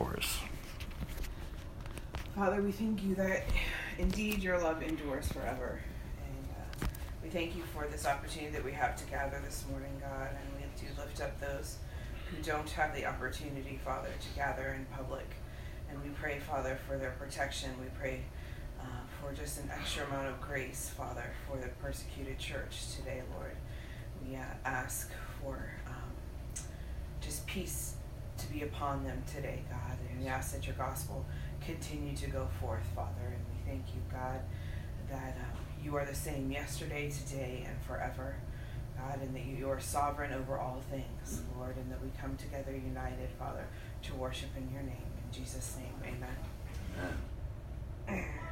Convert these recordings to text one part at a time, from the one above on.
for us. Father, we thank you that indeed your love endures forever. And uh, we thank you for this opportunity that we have to gather this morning, God. And we do lift up those who don't have the opportunity, Father, to gather in public. And we pray, Father, for their protection. We pray uh, for just an extra amount of grace, Father, for the persecuted church today, Lord. We uh, ask for um, just peace to be upon them today, God. And we ask that your gospel continue to go forth, Father. And we thank you, God, that um, you are the same yesterday, today, and forever. God, and that you are sovereign over all things, Lord, and that we come together united, Father, to worship in your name. In Jesus' name, amen. amen.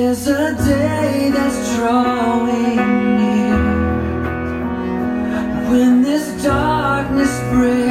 There's a day that's drawing near when this darkness breaks.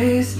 My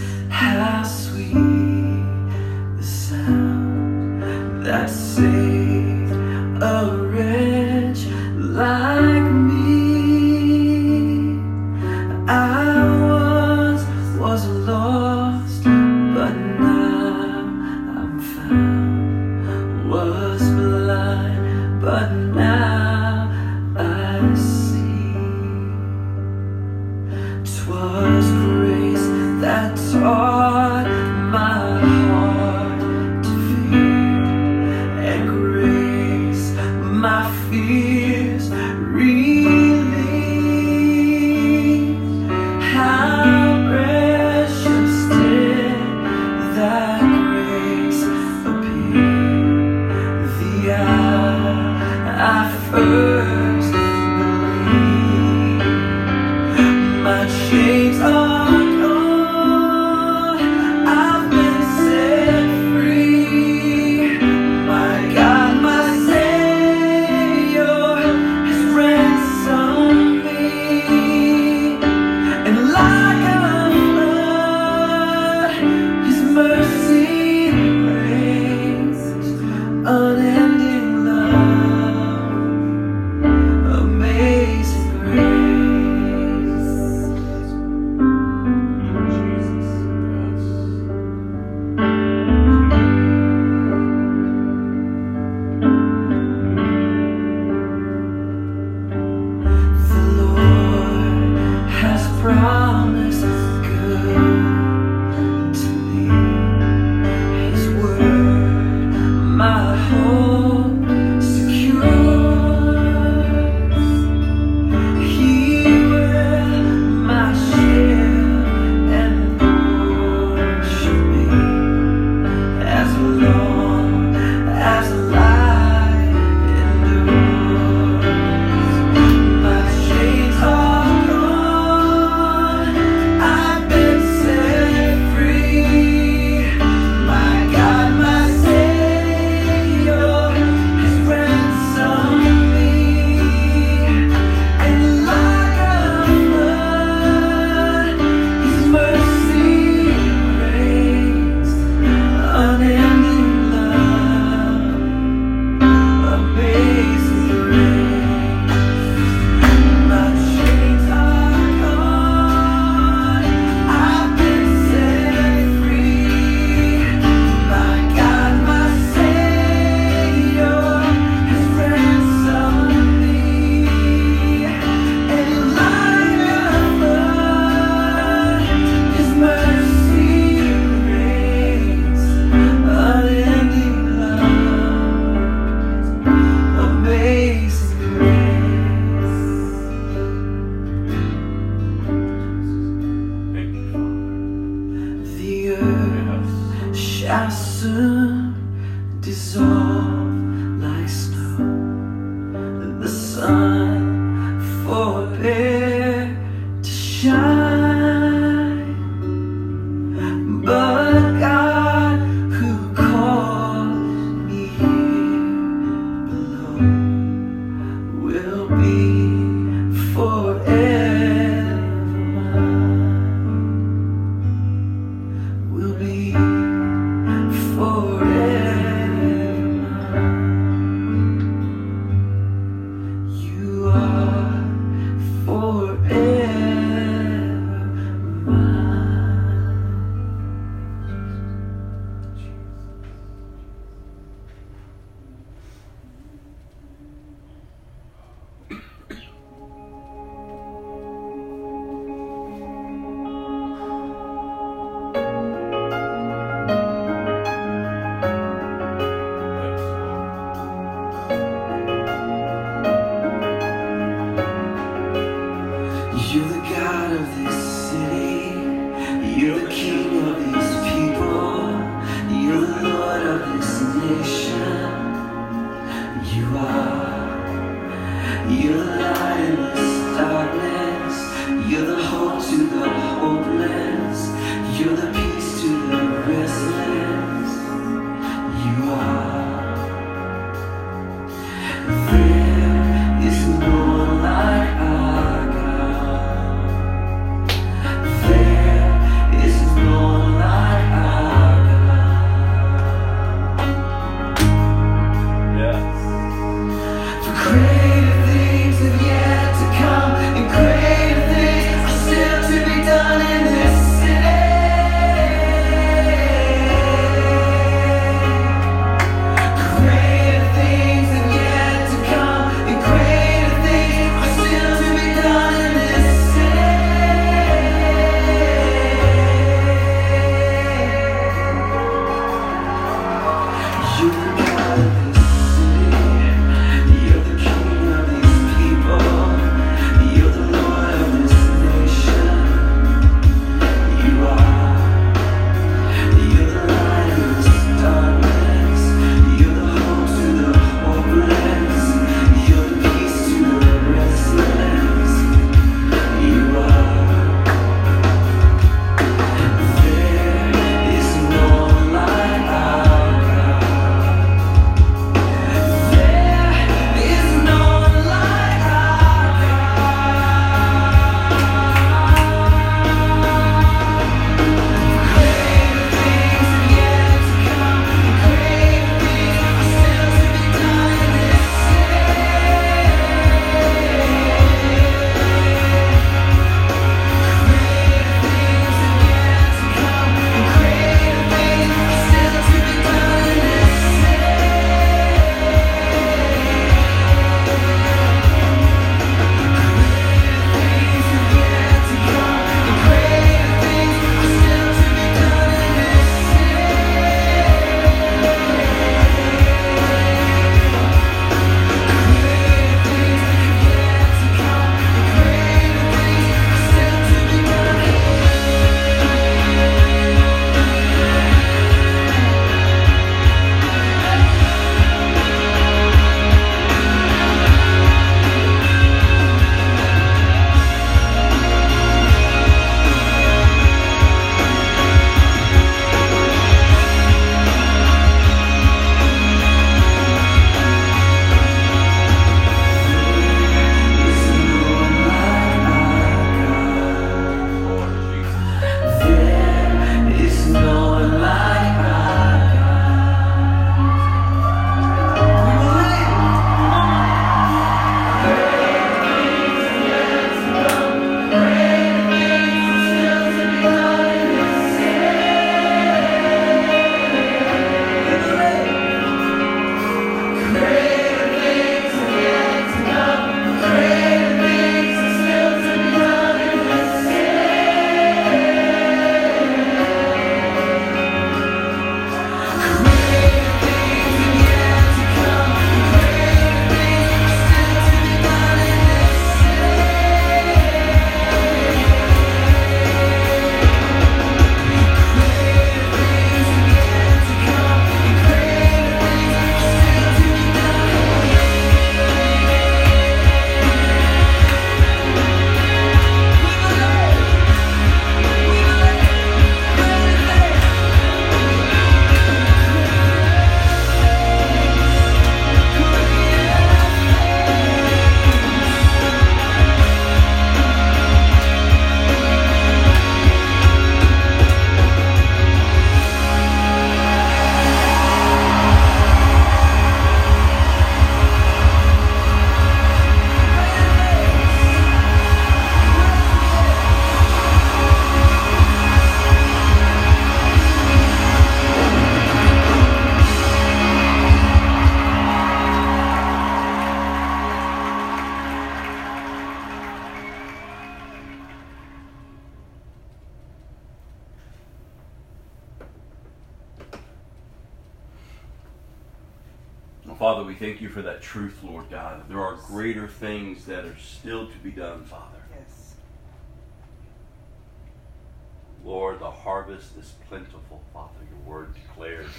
harvest is plentiful, Father. Your word declares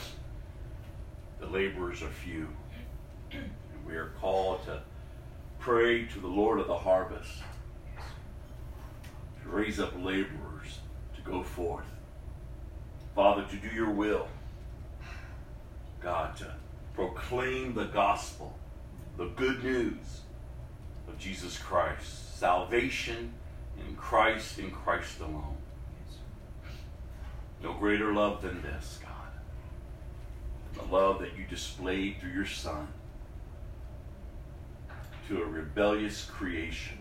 the laborers are few. And we are called to pray to the Lord of the harvest to raise up laborers to go forth. Father, to do your will. God, to proclaim the gospel, the good news of Jesus Christ, salvation in Christ, in Christ alone. No greater love than this, God. The love that you displayed through your Son to a rebellious creation,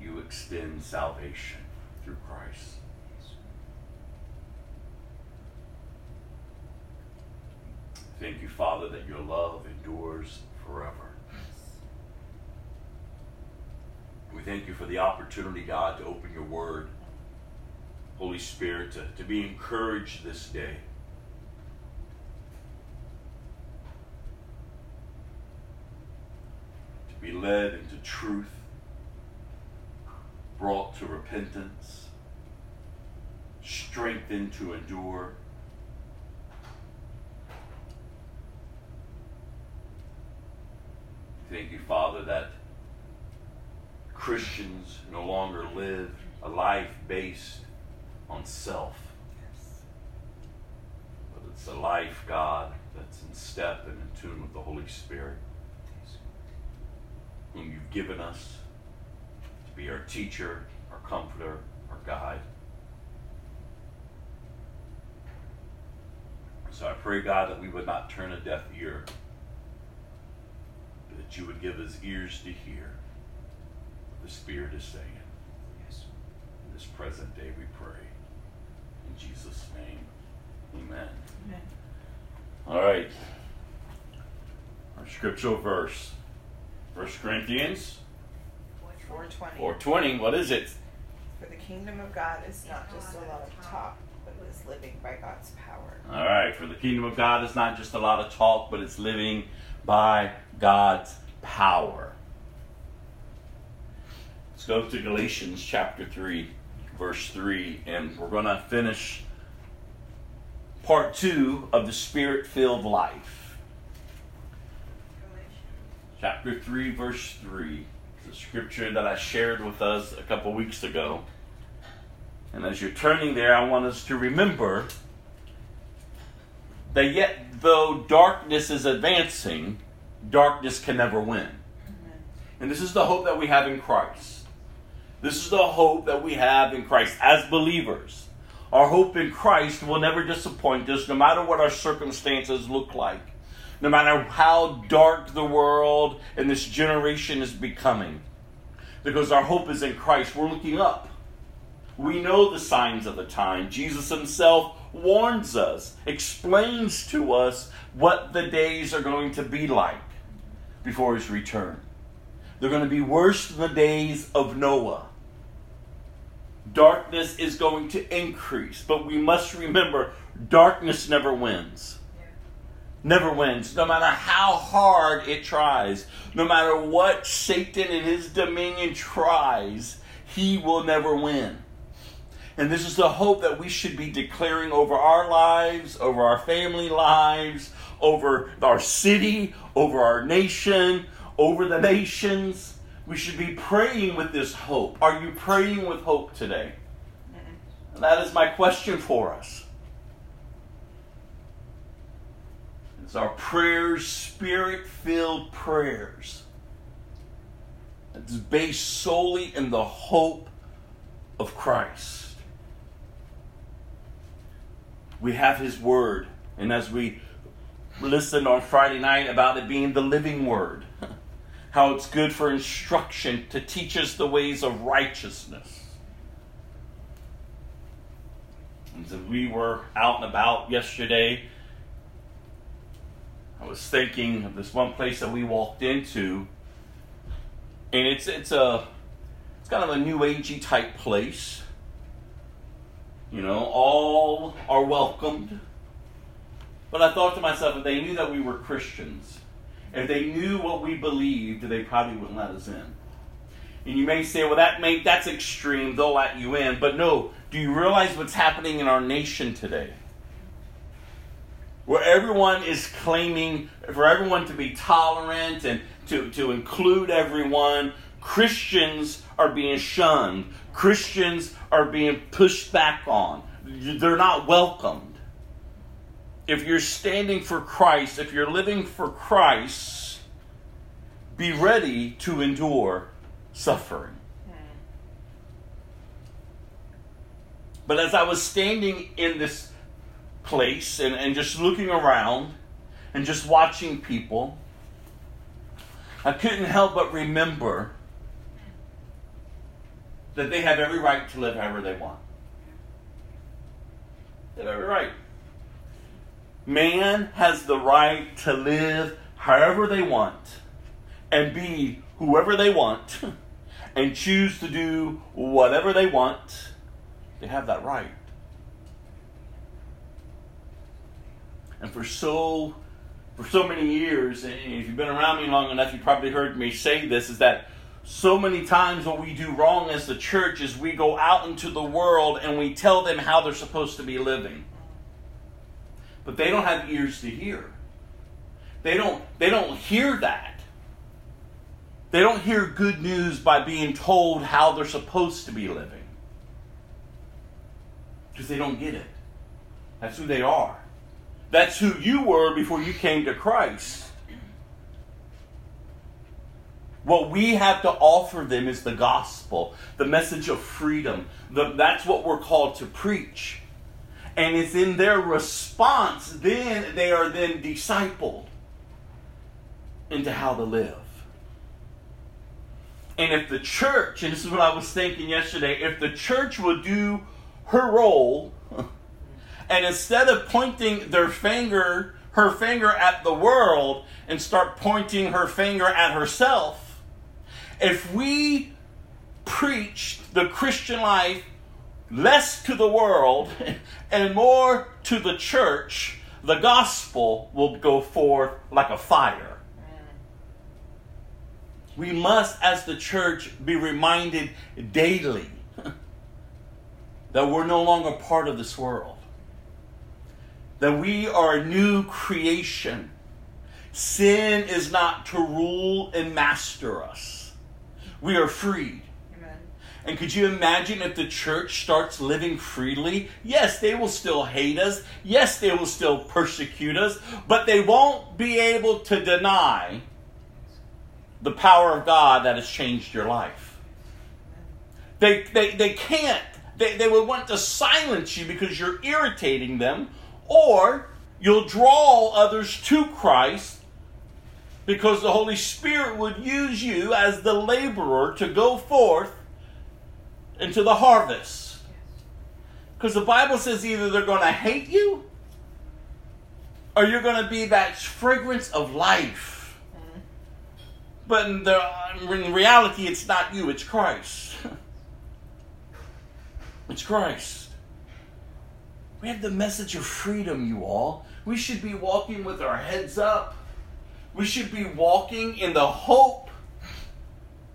you extend salvation through Christ. Thank you, Father, that your love endures forever. We thank you for the opportunity, God, to open your word. Holy Spirit, to, to be encouraged this day. To be led into truth, brought to repentance, strengthened to endure. Thank you, Father, that Christians no longer live a life based on self. But it's a life, God, that's in step and in tune with the Holy Spirit, whom you've given us to be our teacher, our comforter, our guide. So I pray, God, that we would not turn a deaf ear, but that you would give us ears to hear what the Spirit is saying. Yes. In this present day, we pray. In Jesus' name, amen. Amen. All right. Our scriptural verse. 1 Corinthians 420. 420. What is it? For the kingdom of God is not just a lot of talk, but it is living by God's power. All right. For the kingdom of God is not just a lot of talk, but it's living by God's power. Let's go to Galatians chapter 3, verse 3, and we're going to finish part 2 of the spirit filled life. Chapter 3, verse 3. The scripture that I shared with us a couple weeks ago. And as you're turning there, I want us to remember that yet though darkness is advancing, darkness can never win. And this is the hope that we have in Christ. This is the hope that we have in Christ as believers. Our hope in Christ will never disappoint us, no matter what our circumstances look like, no matter how dark the world and this generation is becoming. Because our hope is in Christ. We're looking up. We know the signs of the time. Jesus himself warns us, explains to us what the days are going to be like before his return. They're going to be worse than the days of Noah. Darkness is going to increase, but we must remember darkness never wins. Never wins, no matter how hard it tries, no matter what Satan and his dominion tries, he will never win. And this is the hope that we should be declaring over our lives, over our family lives, over our city, over our nation, over the nations. We should be praying with this hope. Are you praying with hope today? And that is my question for us. Is our prayers spirit filled prayers? It's based solely in the hope of Christ. We have His Word, and as we listened on Friday night about it being the living Word, how it's good for instruction to teach us the ways of righteousness. And as we were out and about yesterday, I was thinking of this one place that we walked into, and it's it's a it's kind of a new agey type place. You know, all are welcomed. But I thought to myself, if they knew that we were Christians, If they knew what we believed, they probably wouldn't let us in. And you may say, well, that may, that's extreme. They'll let you in. But no, do you realize what's happening in our nation today? Where everyone is claiming for everyone to be tolerant and to, to include everyone, Christians are being shunned. Christians are being pushed back on. They're not welcomed. If you're standing for Christ, if you're living for Christ, be ready to endure suffering. But as I was standing in this place and, and just looking around and just watching people, I couldn't help but remember that they have every right to live however they want. They have every right. Man has the right to live however they want and be whoever they want and choose to do whatever they want. They have that right. And for so for so many years, and if you've been around me long enough, you probably heard me say this, is that so many times what we do wrong as the church is we go out into the world and we tell them how they're supposed to be living. But they don't have ears to hear. They don't they don't hear that. They don't hear good news by being told how they're supposed to be living. Because they don't get it. That's who they are. That's who you were before you came to Christ. What we have to offer them is the gospel, the message of freedom. The, that's what we're called to preach. And it's in their response, then they are then discipled into how to live. And if the church, and this is what I was thinking yesterday, if the church would do her role, and instead of pointing their finger, her finger at the world, and start pointing her finger at herself, if we preached the Christian life less to the world and more to the church, the gospel will go forth like a fire. We must, as the church, be reminded daily that we're no longer part of this world, that we are a new creation. Sin is not to rule and master us, we are freed. And could you imagine if the church starts living freely? Yes, they will still hate us. Yes, they will still persecute us. But they won't be able to deny the power of God that has changed your life. They, they, they can't. They, they will want to silence you because you're irritating them, or you'll draw others to Christ because the Holy Spirit would use you as the laborer to go forth into the harvest. Because the Bible says either they're going to hate you or you're going to be that fragrance of life. But in, the, in reality, it's not you, it's Christ. it's Christ. We have the message of freedom, you all. We should be walking with our heads up. We should be walking in the hope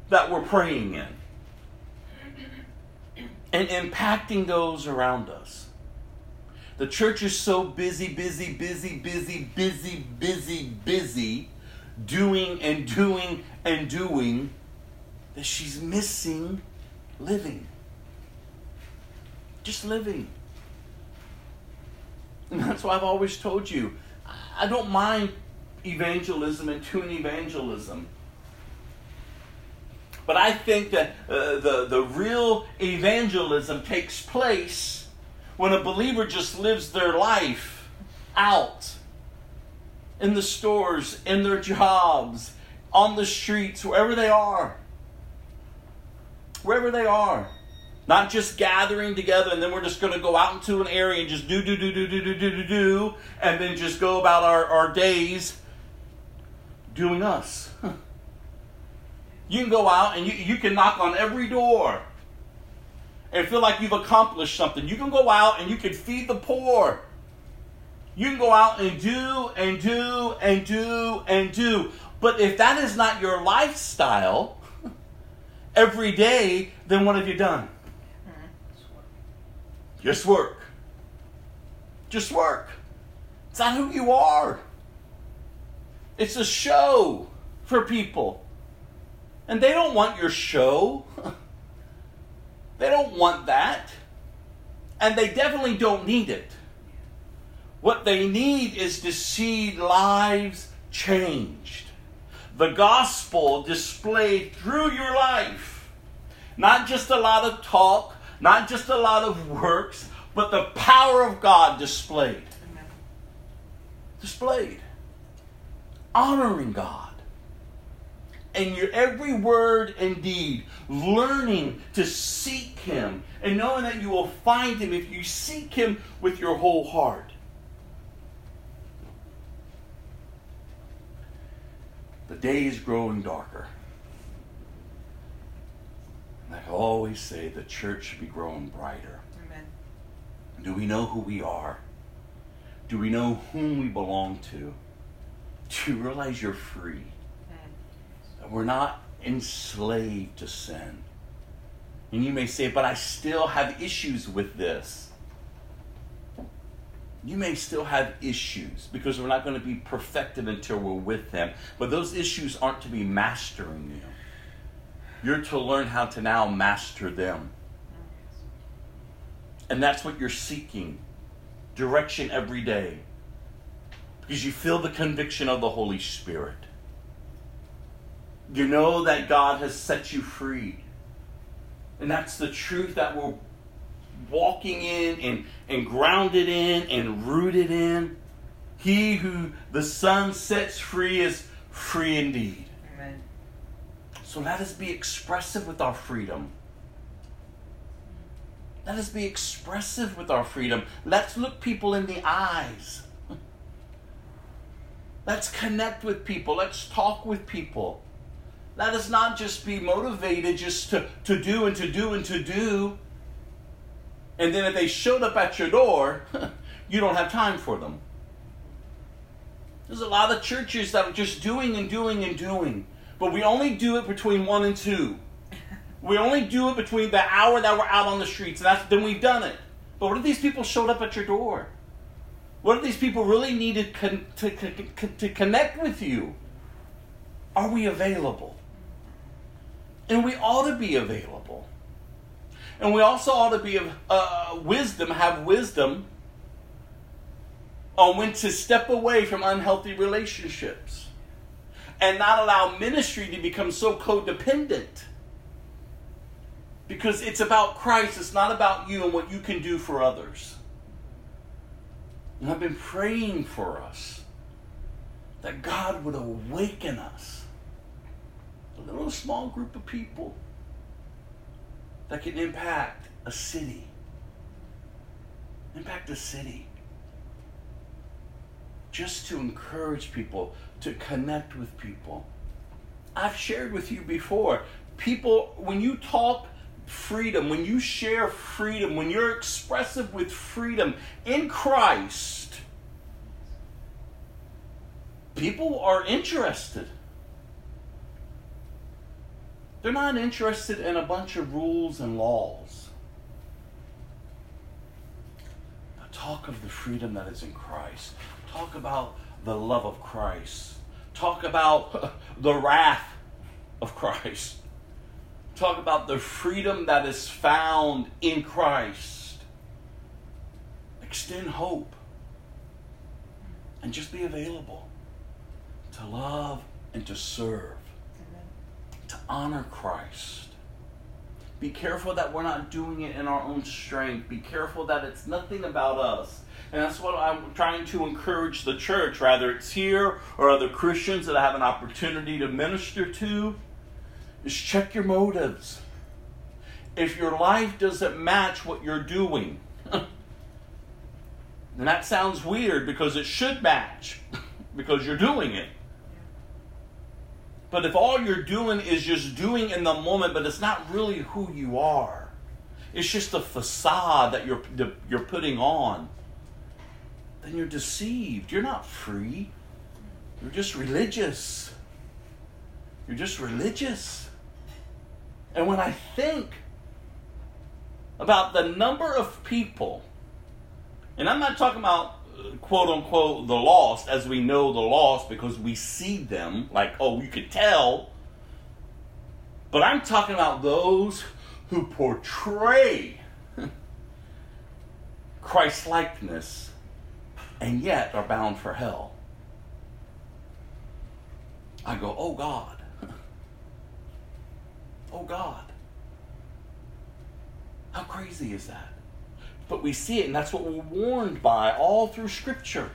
that we're praying in and impacting those around us. The church is so busy, busy, busy, busy, busy, busy, busy, doing and doing and doing that she's missing living. Just living. And that's why I've always told you I don't mind evangelism and tune evangelism. But I think that uh, the, the real evangelism takes place when a believer just lives their life out in the stores, in their jobs, on the streets, wherever they are. Wherever they are. Not just gathering together and then we're just going to go out into an area and just do, do, do, do, do, do, do, do, do, and then just go about our, our days doing us. You can go out and you, you can knock on every door and feel like you've accomplished something. You can go out and you can feed the poor. You can go out and do and do and do and do. But if that is not your lifestyle every day, then what have you done? Just work. Just work. It's not who you are. It's a show for people. And they don't want your show. they don't want that. And they definitely don't need it. What they need is to see lives changed. The gospel displayed through your life. Not just a lot of talk, not just a lot of works, but the power of God displayed. Amen. Displayed. Honoring God. And your every word and deed, learning to seek Him and knowing that you will find Him if you seek Him with your whole heart. The day is growing darker. And I always say the church should be growing brighter. Amen. Do we know who we are? Do we know whom we belong to? Do you realize you're free? We're not enslaved to sin. And you may say, but I still have issues with this you may still have issues because we're not going to be perfected until we're with Him. But those issues aren't to be mastering you. You're to learn how to now master them. And that's what you're seeking direction every day. Because you feel the conviction of the Holy Spirit. You know that God has set you free. And that's the truth that we're walking in and, and grounded in and rooted in. He who the Son sets free is free indeed. Amen. So let us be expressive with our freedom. Let us be expressive with our freedom. Let's look people in the eyes. Let's connect with people. Let's talk with people. Let us not just be motivated just to, to do and to do and to do. And then if they showed up at your door, you don't have time for them. There's a lot of churches that are just doing and doing and doing. But we only do it between one and two. We only do it between the hour that we're out on the streets, and that's then we've done it. But what if these people showed up at your door? What if these people really needed con- to, to, to connect with you? Are we available? And we ought to be available. And we also ought to be of uh, wisdom, have wisdom on when to step away from unhealthy relationships and not allow ministry to become so codependent. Because it's about Christ, it's not about you and what you can do for others. And I've been praying for us that God would awaken us, a little small group of people that can impact a city. Impact a city. Just to encourage people, to connect with people. I've shared with you before. People, when you talk freedom, when you share freedom, when you're expressive with freedom in Christ, people are interested. They're not interested in a bunch of rules and laws. talk of the freedom that is in Christ. Talk about the love of Christ. Talk about the wrath of Christ. Talk about the freedom that is found in Christ. Extend hope. And just be available to love and to serve to honor Christ. Be careful that we're not doing it in our own strength. Be careful that it's nothing about us. And that's what I'm trying to encourage the church, whether it's here or other Christians that I have an opportunity to minister to, is check your motives. If your life doesn't match what you're doing, and that sounds weird because it should match because you're doing it. But if all you're doing is just doing in the moment, but it's not really who you are, it's just a facade that you're, you're putting on, then you're deceived. You're not free. You're just religious. You're just religious. And when I think about the number of people, and I'm not talking about quote unquote the lost as we know the lost because we see them, like, oh, you could tell. But I'm talking about those who portray Christ likeness and yet are bound for hell. I go, oh God. oh God. How crazy is that? But we see it, and that's what we're warned by all through Scripture.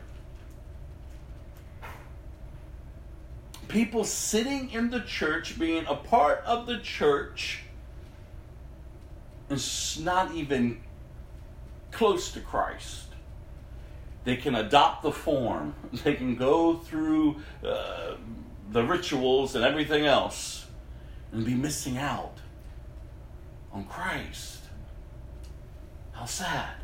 People sitting in the church, being a part of the church, is not even close to Christ. They can adopt the form, they can go through uh, the rituals and everything else and be missing out on Christ. How sad.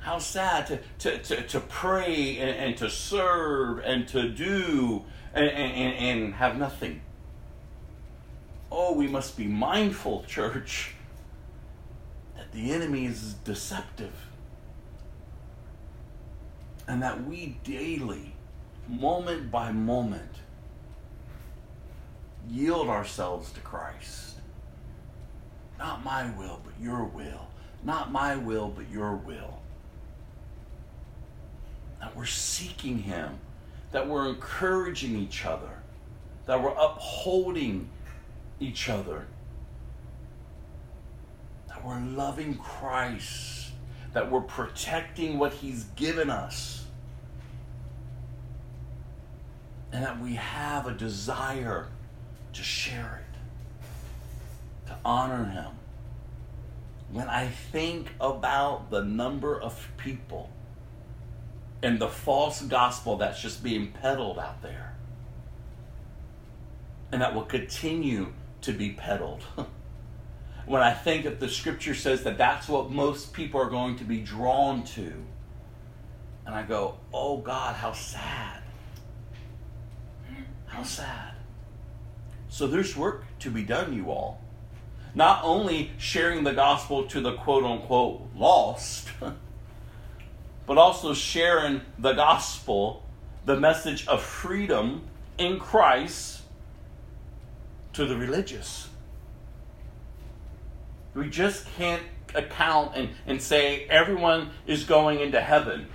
How sad to, to, to, to pray and, and to serve and to do and, and, and have nothing. Oh, we must be mindful, church, that the enemy is deceptive. And that we daily, moment by moment, yield ourselves to Christ. Not my will, but your will. Not my will, but your will. That we're seeking Him, that we're encouraging each other, that we're upholding each other, that we're loving Christ, that we're protecting what He's given us, and that we have a desire to share it, to honor Him when I think about the number of people and the false gospel that's just being peddled out there, and that will continue to be peddled. when I think that the scripture says that that's what most people are going to be drawn to, and I go, oh God, how sad. How sad. So there's work to be done, you all not only sharing the gospel to the quote unquote lost, but also sharing the gospel, the message of freedom in Christ to the religious. We just can't account and, and say everyone is going into heaven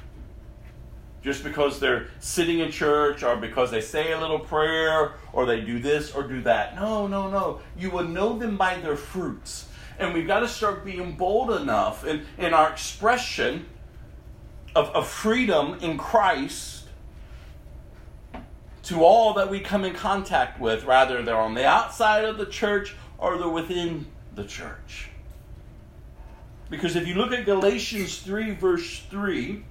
just because they're sitting in church or because they say a little prayer or they do this or do that. No, no, no. You will know them by their fruits. And we've got to start being bold enough in, in our expression of, of freedom in Christ to all that we come in contact with, rather they're on the outside of the church or they're within the church. Because if you look at Galatians 3, verse 3,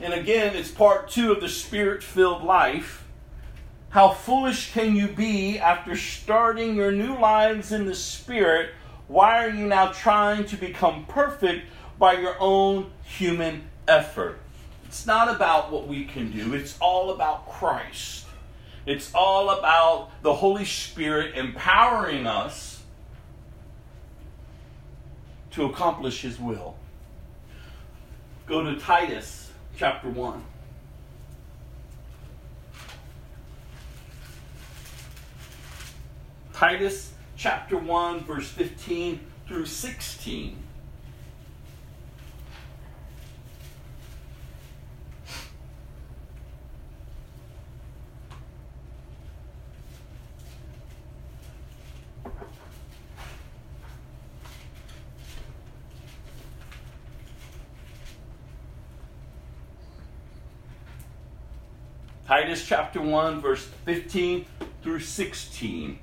and again, it's part two of the spirit filled life. How foolish can you be after starting your new lives in the Spirit? Why are you now trying to become perfect by your own human effort? It's not about what we can do, it's all about Christ. It's all about the Holy Spirit empowering us to accomplish His will. Go to Titus chapter 1. Titus chapter 1, verse 15 through 16. Titus chapter 1, verse 15 through 16.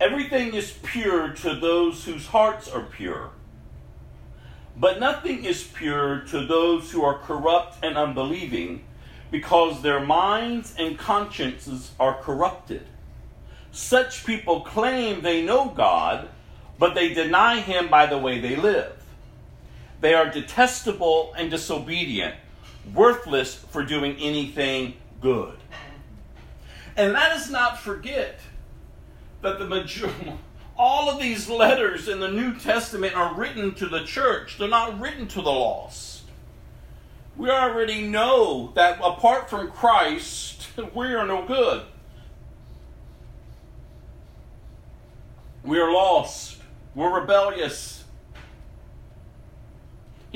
Everything is pure to those whose hearts are pure. But nothing is pure to those who are corrupt and unbelieving, because their minds and consciences are corrupted. Such people claim they know God, but they deny Him by the way they live. They are detestable and disobedient worthless for doing anything good. And let us not forget that the majority, all of these letters in the New Testament are written to the church. They're not written to the lost. We already know that apart from Christ, we are no good. We are lost. We're rebellious.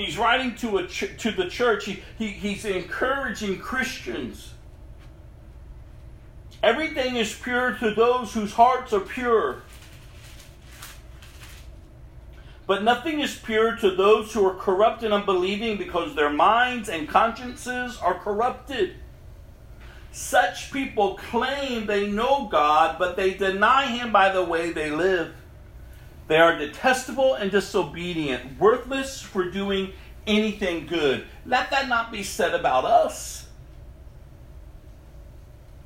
He's writing to, a ch- to the church. He, he, he's encouraging Christians. Everything is pure to those whose hearts are pure. But nothing is pure to those who are corrupt and unbelieving because their minds and consciences are corrupted. Such people claim they know God, but they deny Him by the way they live. They are detestable and disobedient, worthless for doing anything good. Let that not be said about us.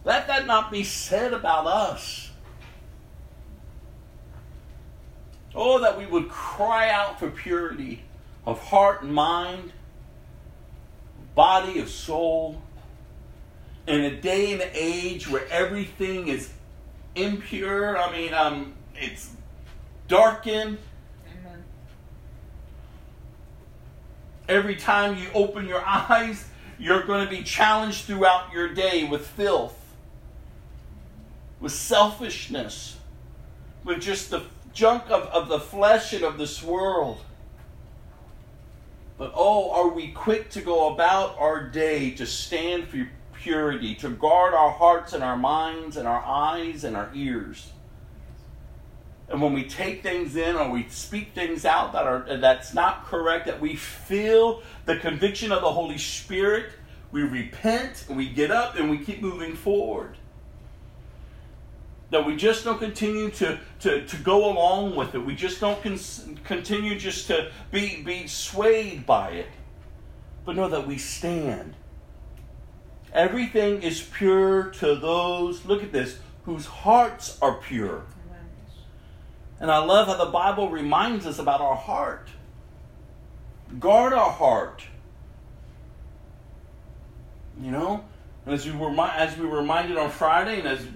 Let that not be said about us. Oh, that we would cry out for purity of heart and mind, body of soul, in a day and age where everything is impure. I mean, um, it's darkened. Amen. Every time you open your eyes, you're going to be challenged throughout your day with filth, with selfishness, with just the junk of, of the flesh and of this world. But oh, are we quick to go about our day to stand for purity, to guard our hearts and our minds and our eyes and our ears? And when we take things in or we speak things out that are that's not correct, that we feel the conviction of the Holy Spirit, we repent and we get up and we keep moving forward that we just don't continue to, to, to go along with it. We just don't con- continue just to be, be swayed by it, but know that we stand. Everything is pure to those, look at this, whose hearts are pure. And I love how the Bible reminds us about our heart. Guard our heart. You know, as we were as we were reminded on Friday, and as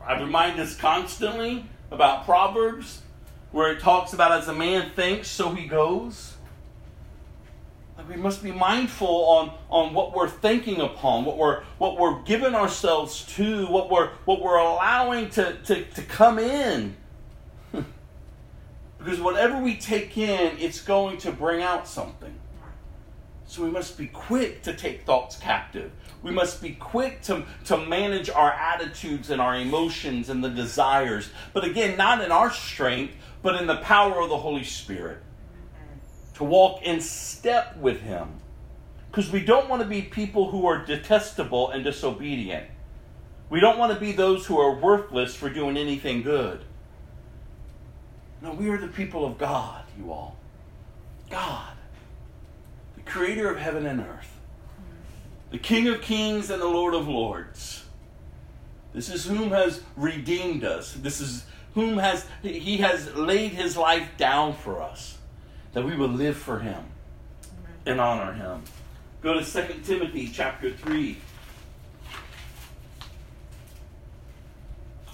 I remind us constantly about Proverbs, where it talks about as a man thinks, so he goes. Like we must be mindful on, on what we're thinking upon, what we're what we're giving ourselves to, what we're what we're allowing to, to, to come in. Because whatever we take in, it's going to bring out something. So we must be quick to take thoughts captive. We must be quick to, to manage our attitudes and our emotions and the desires. But again, not in our strength, but in the power of the Holy Spirit. To walk in step with Him. Because we don't want to be people who are detestable and disobedient. We don't want to be those who are worthless for doing anything good. No, we are the people of God, you all. God the creator of heaven and earth, the King of kings and the Lord of lords. This is whom has redeemed us. This is whom has he has laid his life down for us that we will live for him and honor him. Go to 2 Timothy chapter 3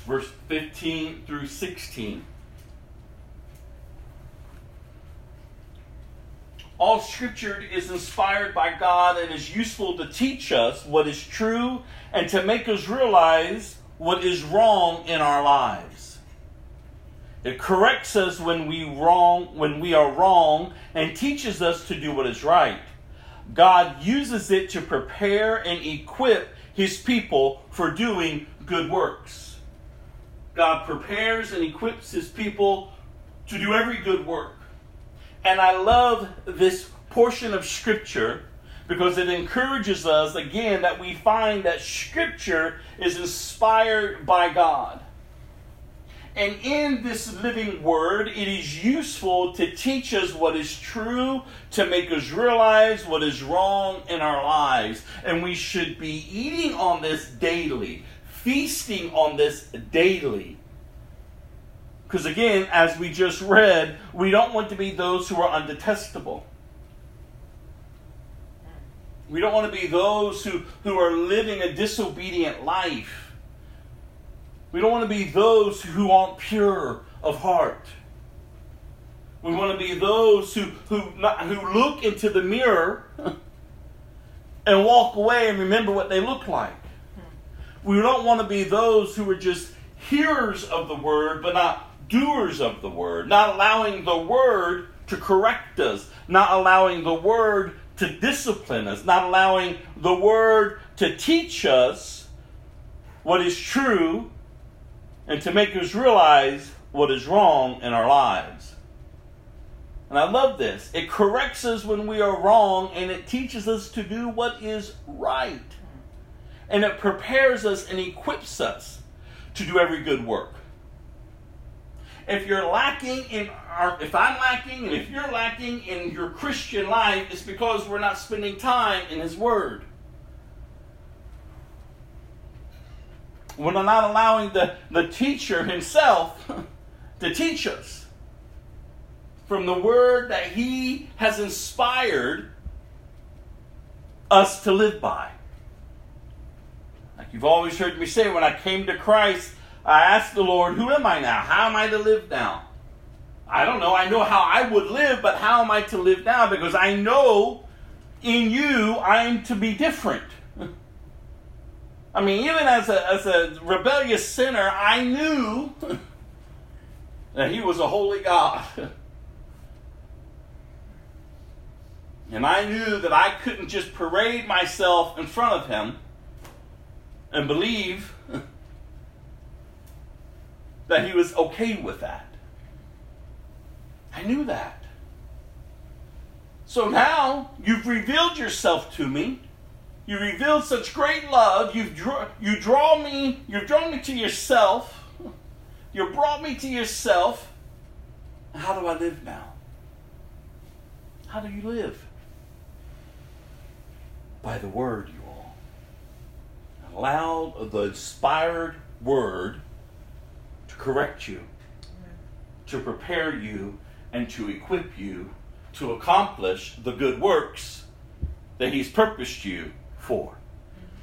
verse 15 through 16. All scripture is inspired by God and is useful to teach us what is true and to make us realize what is wrong in our lives. It corrects us when we wrong when we are wrong and teaches us to do what is right. God uses it to prepare and equip his people for doing good works. God prepares and equips his people to do every good work. And I love this portion of Scripture because it encourages us, again, that we find that Scripture is inspired by God. And in this living word, it is useful to teach us what is true, to make us realize what is wrong in our lives. And we should be eating on this daily, feasting on this daily. Because again, as we just read, we don't want to be those who are undetestable. We don't want to be those who, who are living a disobedient life. We don't want to be those who aren't pure of heart. We want to be those who, who, not, who look into the mirror and walk away and remember what they look like. Hmm. We don't want to be those who are just hearers of the word, but not doers of the word, not allowing the word to correct us, not allowing the word to discipline us, not allowing the word to teach us what is true and to make us realize what is wrong in our lives. And I love this. It corrects us when we are wrong and it teaches us to do what is right. And it prepares us and equips us to do every good work. If you're lacking in our, if I'm lacking and if you're lacking in your Christian life, it's because we're not spending time in His Word. We're not allowing the, the teacher himself to teach us from the word that He has inspired us to live by. Like you've always heard me say, when I came to Christ, I asked the Lord, Who am I now? How am I to live now? I don't know. I know how I would live, but how am I to live now? Because I know in you I am to be different. I mean, even as a, as a rebellious sinner, I knew that He was a holy God. And I knew that I couldn't just parade myself in front of him and believe that he was okay with that. I knew that. So now you've revealed yourself to me. You revealed such great love. You've draw, you draw me. You've drawn me to yourself. You brought me to yourself. How do I live now? How do you live? by the word, you all. Allow the inspired word correct you, to prepare you, and to equip you to accomplish the good works that He's purposed you for.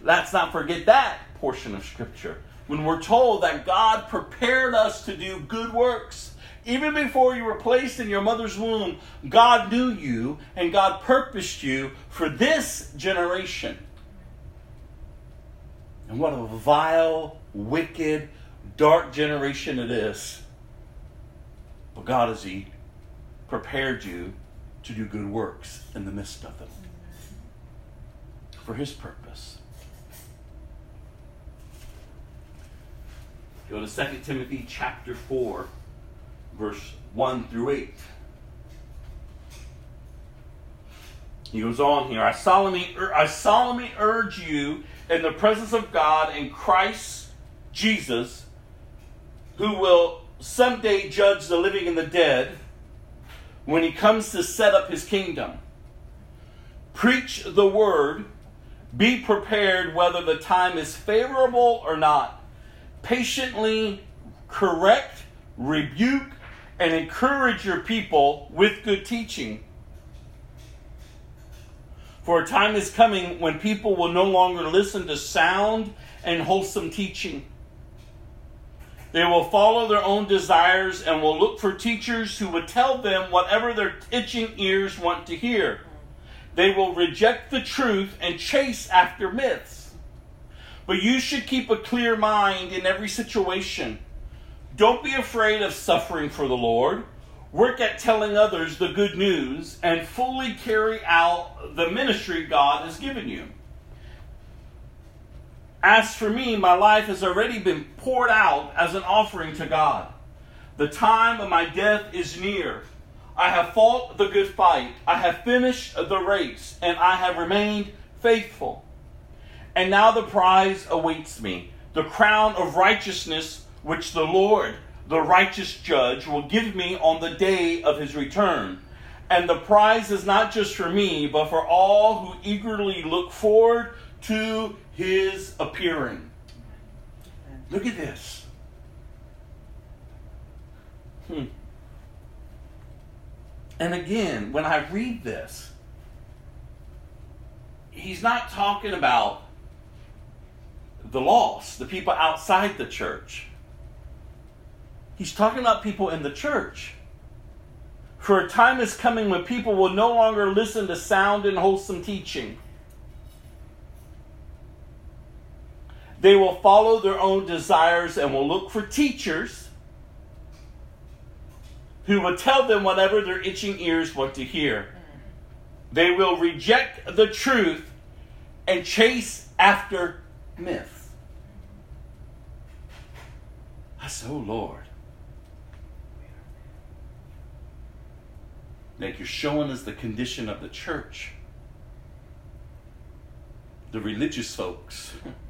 Let's not forget that portion of Scripture. When we're told that God prepared us to do good works, even before you were placed in your mother's womb, God knew you and God purposed you for this generation. And what a vile, wicked, dark generation it is. But God has He prepared you to do good works in the midst of them for His purpose. Go to 2 Timothy chapter 4 verse 1 through 8. He goes on here I solemnly, I solemnly urge you in the presence of God and Christ Jesus, who will someday judge the living and the dead when he comes to set up his kingdom. Preach the word, be prepared whether the time is favorable or not. Patiently correct, rebuke, and encourage your people with good teaching. For a time is coming when people will no longer listen to sound and wholesome teaching. They will follow their own desires and will look for teachers who would tell them whatever their itching ears want to hear. They will reject the truth and chase after myths. But you should keep a clear mind in every situation don't be afraid of suffering for the Lord. Work at telling others the good news and fully carry out the ministry God has given you. As for me, my life has already been poured out as an offering to God. The time of my death is near. I have fought the good fight. I have finished the race, and I have remained faithful. And now the prize awaits me the crown of righteousness which the Lord, the righteous judge, will give me on the day of his return. And the prize is not just for me, but for all who eagerly look forward to his appearing. Look at this. Hmm. And again, when I read this, he's not talking about the lost, the people outside the church. He's talking about people in the church. For a time is coming when people will no longer listen to sound and wholesome teaching. They will follow their own desires and will look for teachers who will tell them whatever their itching ears want to hear. They will reject the truth and chase after myth. I said, Oh Lord. Like you're showing us the condition of the church, the religious folks,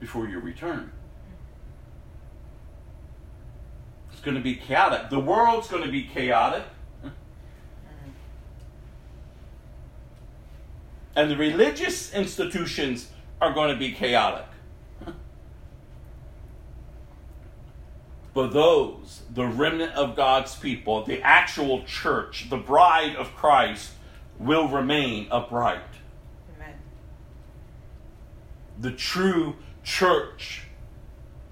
before your return. It's going to be chaotic. The world's going to be chaotic. And the religious institutions are going to be chaotic. But those, the remnant of God's people, the actual church, the bride of Christ, will remain upright. Amen. The true church,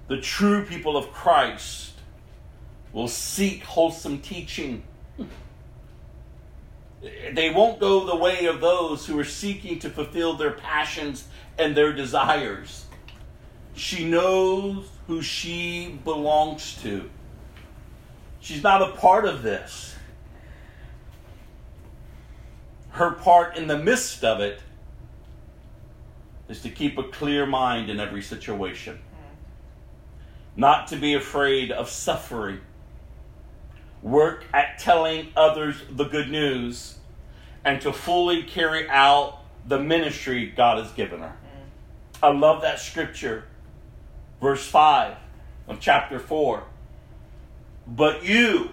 the true people of Christ, will seek wholesome teaching. They won't go the way of those who are seeking to fulfill their passions and their desires. She knows who she belongs to. She's not a part of this. Her part in the midst of it is to keep a clear mind in every situation, not to be afraid of suffering, work at telling others the good news, and to fully carry out the ministry God has given her. I love that scripture verse 5 of chapter 4. But you,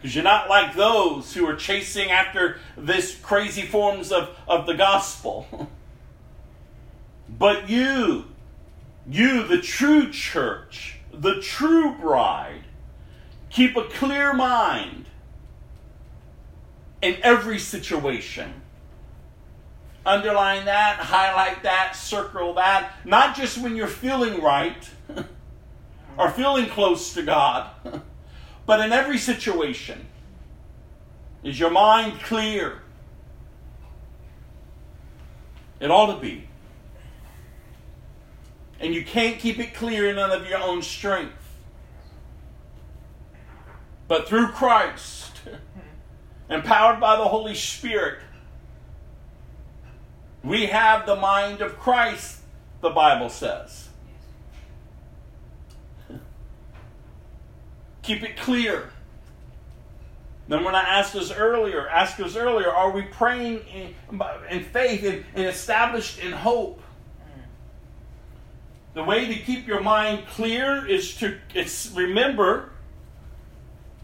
because you're not like those who are chasing after this crazy forms of, of the gospel. but you, you, the true church, the true bride, keep a clear mind in every situation underline that, highlight that, circle that. Not just when you're feeling right or feeling close to God, but in every situation. Is your mind clear? It ought to be. And you can't keep it clear in none of your own strength. But through Christ, empowered by the Holy Spirit, we have the mind of Christ, the Bible says. Keep it clear. Then when I asked us earlier, asked us earlier, are we praying in, in faith and, and established in hope? The way to keep your mind clear is to it's remember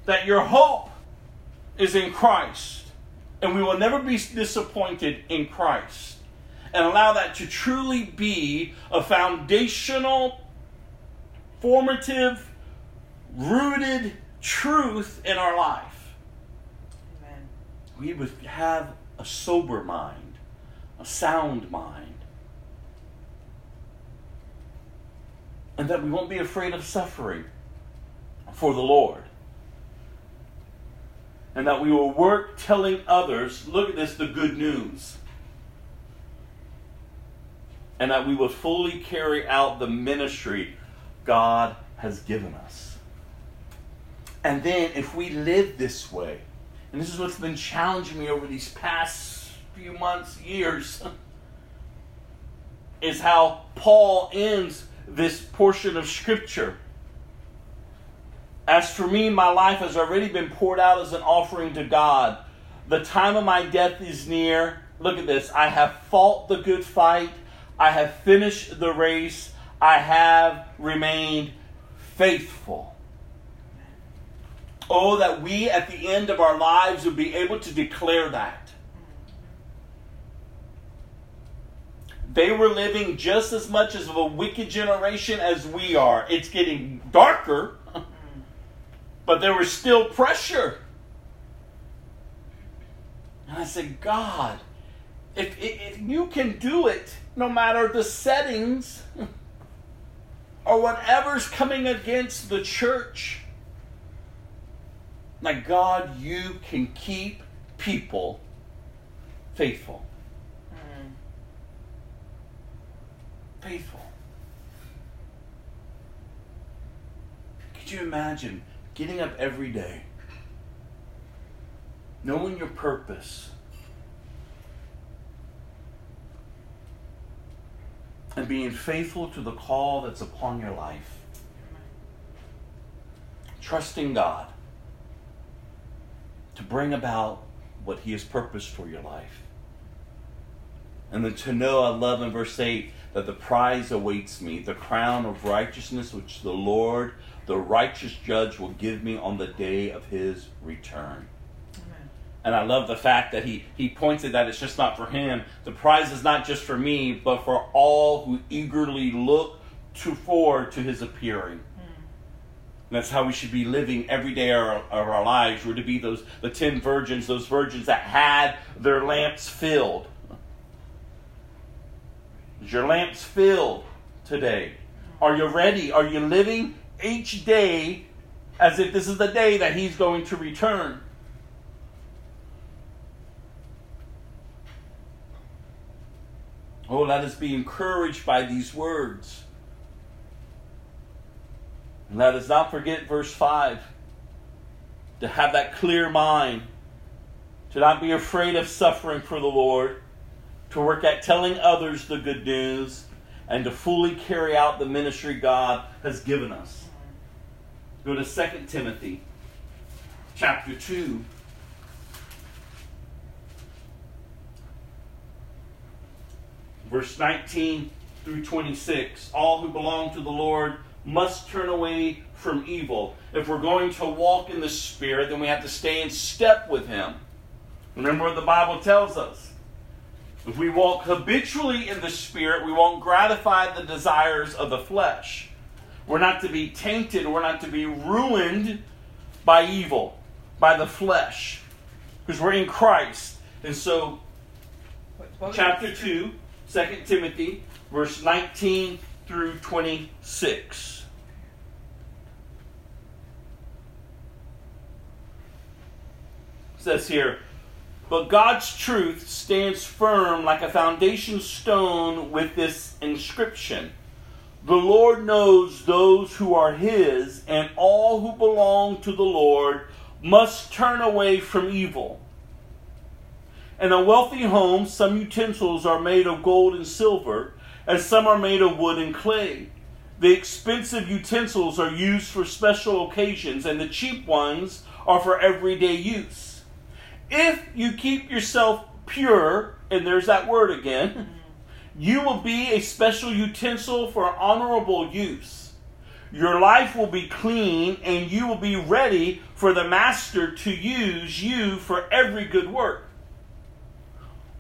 that your hope is in Christ. And we will never be disappointed in Christ and allow that to truly be a foundational, formative, rooted truth in our life. Amen. We would have a sober mind, a sound mind. And that we won't be afraid of suffering for the Lord. And that we will work telling others, look at this, the good news and that we will fully carry out the ministry God has given us. And then, if we live this way, and this is what's been challenging me over these past few months, years, is how Paul ends this portion of Scripture. As for me, my life has already been poured out as an offering to God. The time of my death is near. Look at this. I have fought the good fight. I have finished the race. I have remained faithful. Oh, that we at the end of our lives would be able to declare that. They were living just as much as of a wicked generation as we are. It's getting darker, but there was still pressure. And I said, God, if, if you can do it, no matter the settings or whatever's coming against the church, my God, you can keep people faithful. Mm. Faithful. Could you imagine getting up every day, knowing your purpose, and being faithful to the call that's upon your life? Trusting God to bring about what He has purposed for your life. And then to know, I love in verse 8, that the prize awaits me, the crown of righteousness which the Lord, the righteous judge, will give me on the day of his return. Amen. And I love the fact that he, he pointed that it's just not for him. The prize is not just for me, but for all who eagerly look to forward to his appearing. That's how we should be living every day of our, lives. We're to be those the ten virgins, those virgins that had their lamps filled is your lamps filled today? Are you ready? Are you living each day as if this is the day that He's going to return? Oh, let us be encouraged by these words. And let us not forget verse 5 to have that clear mind, to not be afraid of suffering for the Lord, to work at telling others the good news, and to fully carry out the ministry God has given us. Go to 2 Timothy chapter 2. Verse 19 through 26. All who belong to the Lord must turn away from evil. If we're going to walk in the Spirit, then we have to stay in step with Him. Remember what the Bible tells us if we walk habitually in the Spirit, we won't gratify the desires of the flesh. We're not to be tainted, we're not to be ruined by evil, by the flesh, because we're in Christ. And so, chapter 2, 2 Timothy, verse 19 through 26. says here, but God's truth stands firm like a foundation stone with this inscription The Lord knows those who are His, and all who belong to the Lord must turn away from evil. In a wealthy home, some utensils are made of gold and silver, and some are made of wood and clay. The expensive utensils are used for special occasions, and the cheap ones are for everyday use. If you keep yourself pure, and there's that word again, you will be a special utensil for honorable use. Your life will be clean, and you will be ready for the Master to use you for every good work.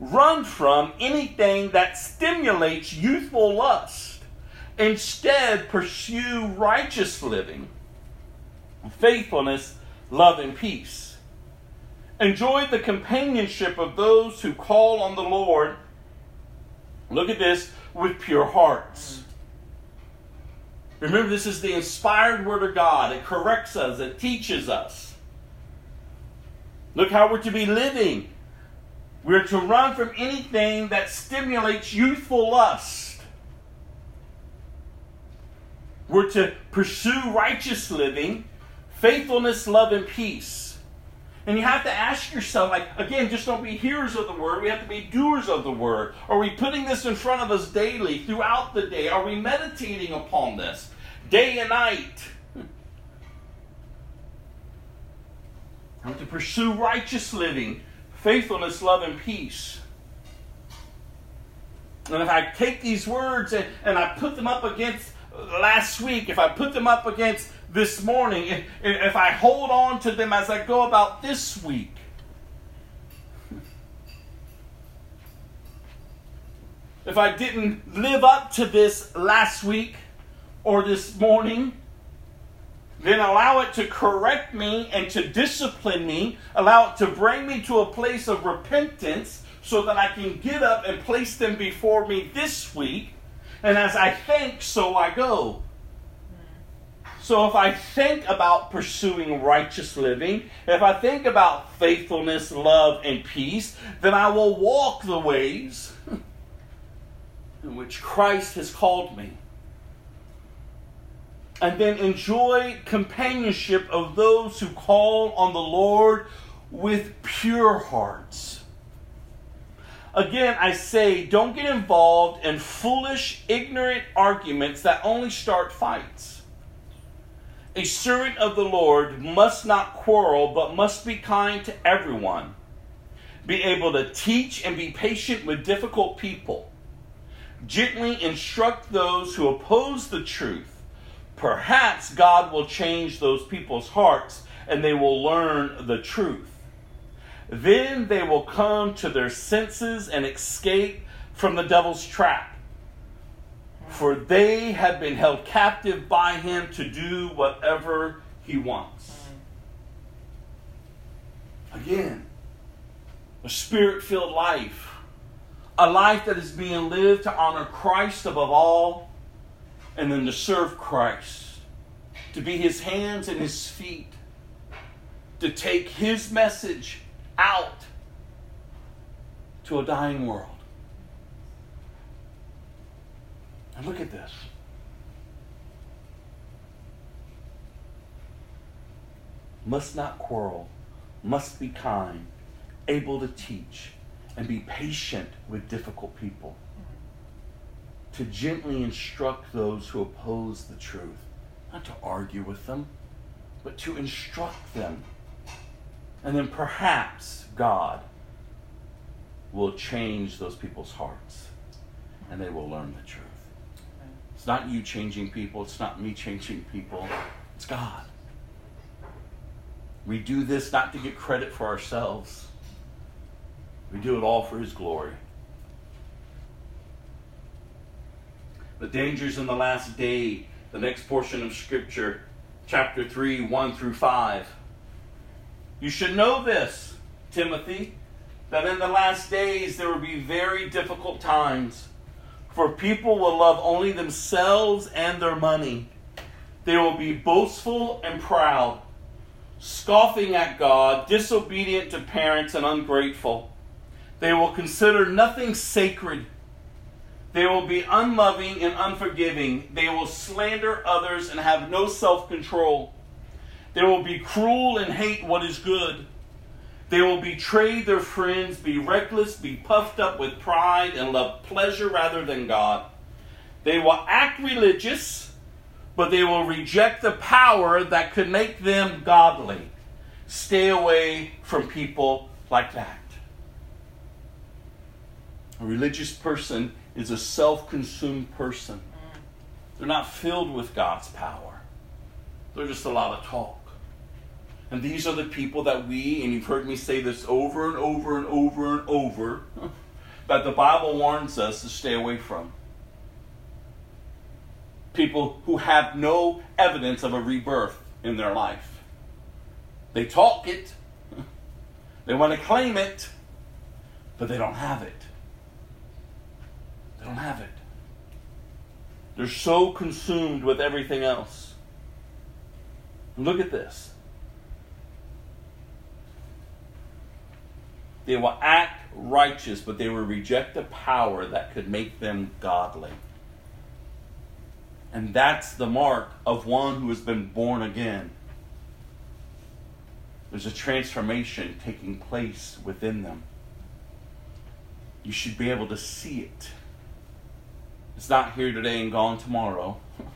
Run from anything that stimulates youthful lust. Instead, pursue righteous living, faithfulness, love, and peace. Enjoy the companionship of those who call on the Lord. Look at this with pure hearts. Remember, this is the inspired Word of God. It corrects us, it teaches us. Look how we're to be living. We're to run from anything that stimulates youthful lust. We're to pursue righteous living, faithfulness, love, and peace. And you have to ask yourself, like, again, just don't be hearers of the word. We have to be doers of the word. Are we putting this in front of us daily, throughout the day? Are we meditating upon this day and night? Hmm. I'm to pursue righteous living, faithfulness, love, and peace. And if I take these words and, and I put them up against last week, if I put them up against this morning, if, if I hold on to them as I go about this week, if I didn't live up to this last week or this morning, then allow it to correct me and to discipline me, allow it to bring me to a place of repentance so that I can get up and place them before me this week. And as I think, so I go. So if I think about pursuing righteous living, if I think about faithfulness, love, and peace, then I will walk the ways in which Christ has called me. And then enjoy companionship of those who call on the Lord with pure hearts. Again, I say, don't get involved in foolish, ignorant arguments that only start fights. A servant of the Lord must not quarrel, but must be kind to everyone, be able to teach and be patient with difficult people, gently instruct those who oppose the truth. Perhaps God will change those people's hearts and they will learn the truth. Then they will come to their senses and escape from the devil's trap for they have been held captive by him to do whatever he wants. Again, a spirit filled life, a life that is being lived to honor Christ above all, and then to serve Christ, to be his hands and his feet, to take his message out to a dying world. And look at this. Must not quarrel, must be kind, able to teach, and be patient with difficult people. To gently instruct those who oppose the truth, not to argue with them, but to instruct them. And then perhaps God will change those people's hearts and they will learn the truth. It's not you changing people, it's not me changing people, it's God. We do this not to get credit for ourselves, we do it all for His glory. The dangers in the last day, the next portion of Scripture, chapter 3, 1 through 5. You should know this, Timothy, that in the last days there will be very difficult times. For people will love only themselves and their money. They will be boastful and proud, scoffing at God, disobedient to parents, and ungrateful. They will consider nothing sacred. They will be unloving and unforgiving. They will slander others and have no self control. They will be cruel and hate what is good. They will betray their friends, be reckless, be puffed up with pride, and love pleasure rather than God. They will act religious, but they will reject the power that could make them godly. Stay away from people like that. A religious person is a self consumed person. Mm. They're not filled with God's power, they're just a lot of talk. And these are the people that we, and you've heard me say this over and over and over and over, that the Bible warns us to stay away from. People who have no evidence of a rebirth in their life. They talk it, they want to claim it, but they don't have it. They don't have it. They're so consumed with everything else. Look at this. They will act righteous, but they will reject the power that could make them godly. And that's the mark of one who has been born again. There's a transformation taking place within them. You should be able to see it. It's not here today and gone tomorrow.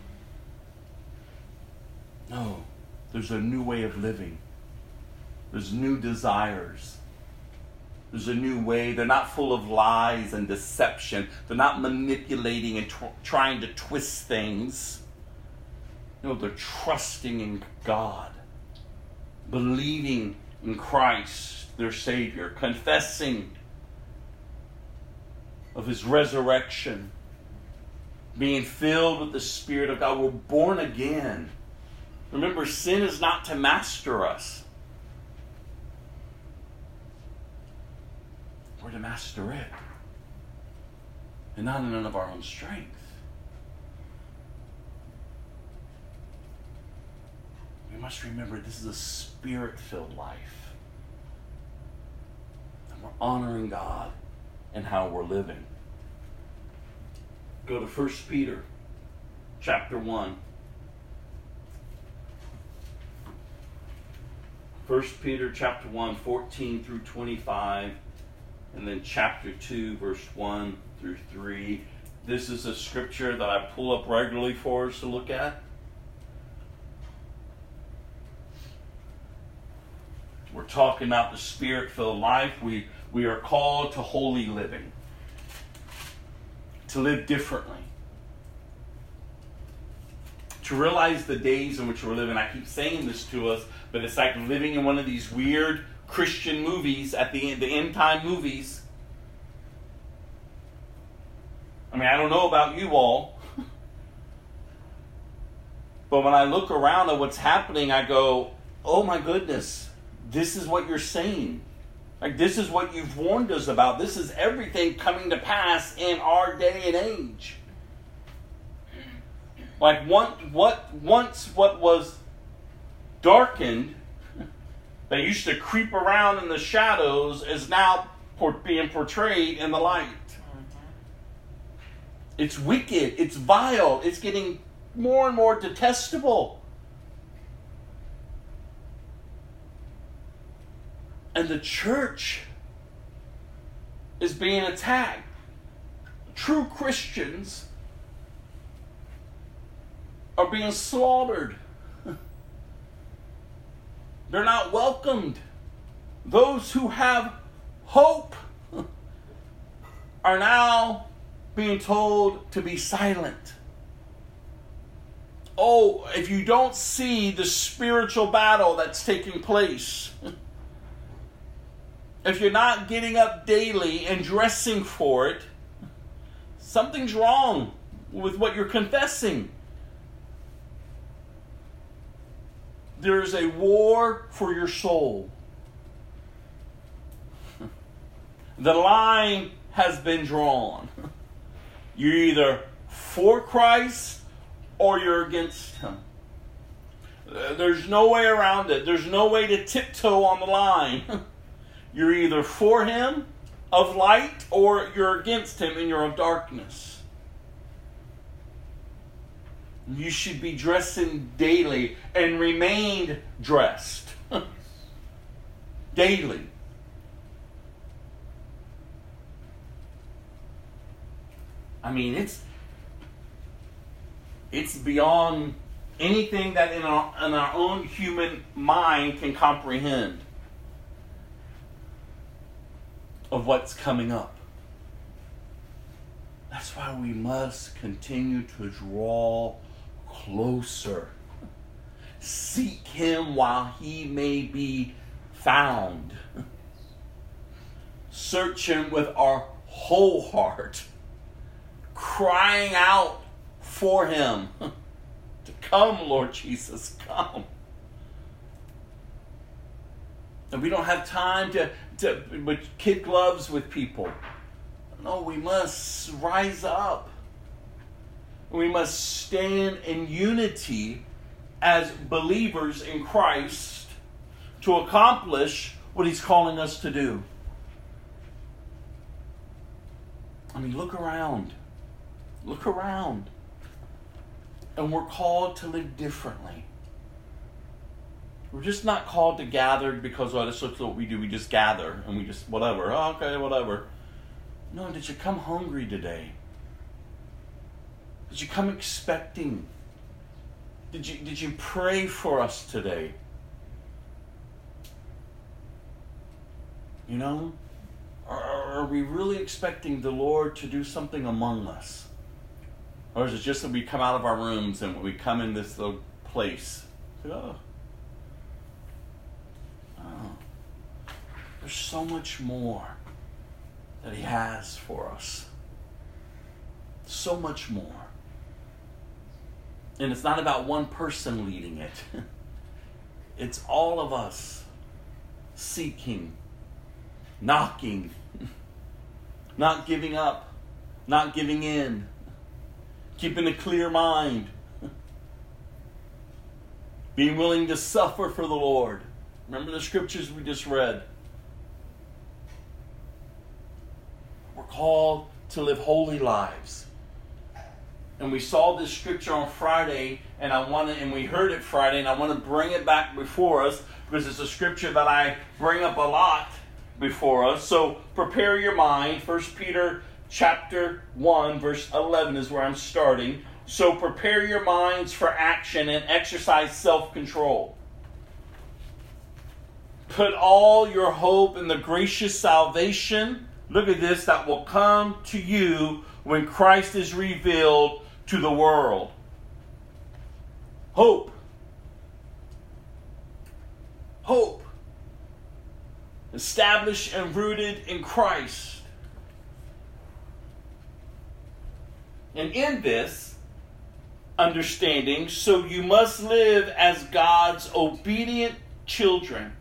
no, there's a new way of living, there's new desires there's a new way. They're not full of lies and deception. They're not manipulating and tr- trying to twist things. No, they're trusting in God, believing in Christ, their Savior, confessing of His resurrection, being filled with the Spirit of God. We're born again. Remember, sin is not to master us. We're to master it. And not in none of our own strength. We must remember this is a spirit filled life. And we're honoring God and how we're living. Go to 1 Peter chapter 1. 1 Peter chapter 1, 14 through 25, and then chapter 2, verse 1 through 3. This is a scripture that I pull up regularly for us to look at. We're talking about the spirit filled life. We, we are called to holy living, to live differently to realize the days in which we're living. I keep saying this to us, but it's like living in one of these weird Christian movies at the end, the end time movies. I mean, I don't know about you all, but when I look around at what's happening, I go, oh my goodness, this is what you're saying. Like, this is what you've warned us about. This is everything coming to pass in our day and age. Like one, what once what was darkened that used to creep around in the shadows is now being portrayed in the light. Mm-hmm. It's wicked, it's vile, it's getting more and more detestable. And the church is being attacked. True Christians are being slaughtered. They're not welcomed. Those who have hope are now being told to be silent. Oh, if you don't see the spiritual battle that's taking place, if you're not getting up daily and dressing for it, something's wrong with what you're confessing. There's a war for your soul. The line has been drawn. You're either for Christ or you're against Him. There's no way around it. There's no way to tiptoe on the line. You're either for Him of light or you're against Him and you're of darkness. You should be dressing daily and remain dressed daily. I mean, it's it's beyond anything that in our, in our own human mind can comprehend of what's coming up. That's why we must continue to draw closer. Seek him while he may be found. Search him with our whole heart, crying out for him to come, Lord Jesus, come. And we don't have time to, to with kid gloves with people. No, we must rise up we must stand in unity as believers in Christ to accomplish what He's calling us to do. I mean, look around. Look around. And we're called to live differently. We're just not called to gather because, oh, this looks what we do. We just gather and we just, whatever. Oh, okay, whatever. No, did you come hungry today? Did you come expecting? Did you, did you pray for us today? You know? Are, are we really expecting the Lord to do something among us? Or is it just that we come out of our rooms and we come in this little place? Oh. There's so much more that He has for us. So much more. And it's not about one person leading it, it's all of us seeking, knocking, not giving up, not giving in, keeping a clear mind, being willing to suffer for the Lord. Remember the scriptures we just read. We're called to live holy lives. And we saw this scripture on Friday, and I want to, and we heard it Friday, and I want to bring it back before us because it's a scripture that I bring up a lot before us. So prepare your mind. First Peter chapter 1, verse 11 is where I'm starting. So prepare your minds for action and exercise self control. Put all your hope in the gracious salvation. Look at this that will come to you when Christ is revealed to the world. Hope. Hope. Established and rooted in Christ. And in this understanding, so you must live as God's obedient children.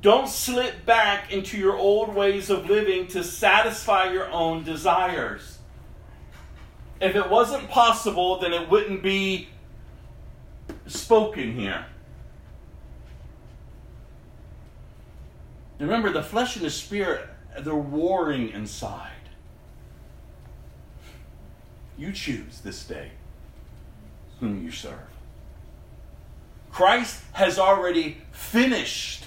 Don't slip back into your old ways of living to satisfy your own desires. If it wasn't possible, then it wouldn't be spoken here. Remember, the flesh and the spirit, they're warring inside. You choose this day whom you serve. Christ has already finished.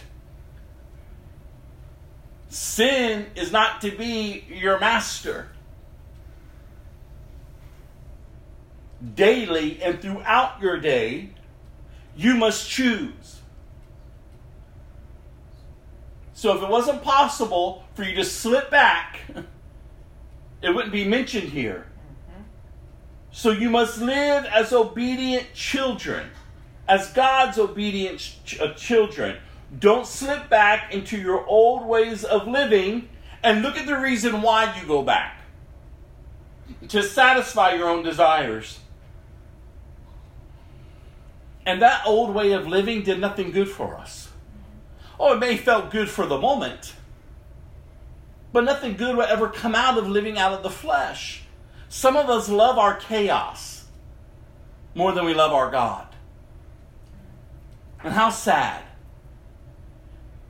Sin is not to be your master. Daily and throughout your day, you must choose. So if it wasn't possible for you to slip back, it wouldn't be mentioned here. So you must live as obedient children, as God's obedient ch- uh, children. Don't slip back into your old ways of living and look at the reason why you go back to satisfy your own desires. And that old way of living did nothing good for us. Oh, it may felt good for the moment, but nothing good will ever come out of living out of the flesh. Some of us love our chaos more than we love our God. And how sad.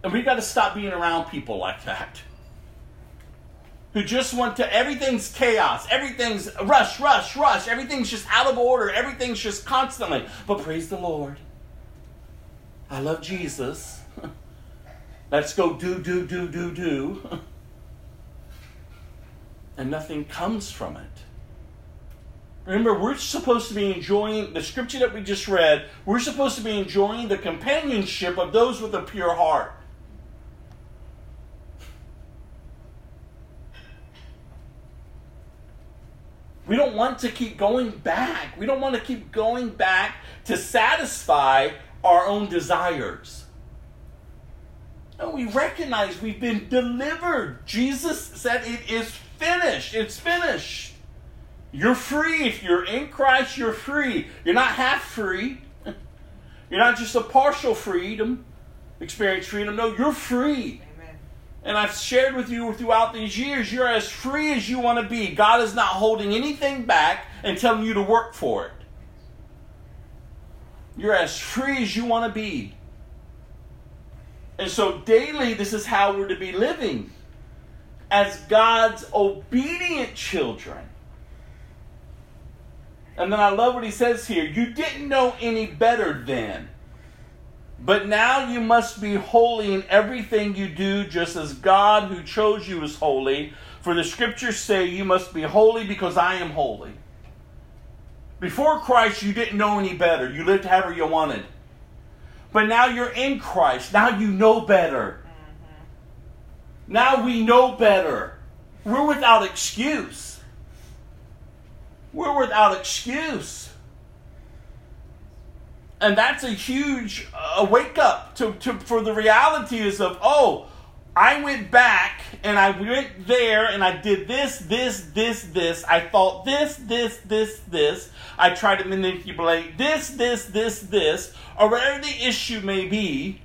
And we've got to stop being around people like that. Who just want to, everything's chaos, everything's rush, rush, rush, everything's just out of order, everything's just constantly. But praise the Lord. I love Jesus. Let's go do, do, do, do, do. And nothing comes from it. Remember, we're supposed to be enjoying the scripture that we just read. We're supposed to be enjoying the companionship of those with a pure heart. We don't want to keep going back. We don't want to keep going back to satisfy our own desires. And we recognize we've been delivered. Jesus said, It is finished. It's finished. You're free. If you're in Christ, you're free. You're not half free. You're not just a partial freedom, experience freedom. No, you're free. And I've shared with you throughout these years, you're as free as you want to be. God is not holding anything back and telling you to work for it. You're as free as you want to be. And so daily, this is how we're to be living as God's obedient children. And then I love what he says here. You didn't know any better then. But now you must be holy in everything you do, just as God who chose you is holy. For the scriptures say, You must be holy because I am holy. Before Christ, you didn't know any better. You lived however you wanted. But now you're in Christ. Now you know better. Mm-hmm. Now we know better. We're without excuse. We're without excuse. And that's a huge uh, wake up to, to, for the realities of, oh, I went back and I went there and I did this, this, this, this. I thought this, this, this, this. I tried to manipulate this, this, this, this, or whatever the issue may be.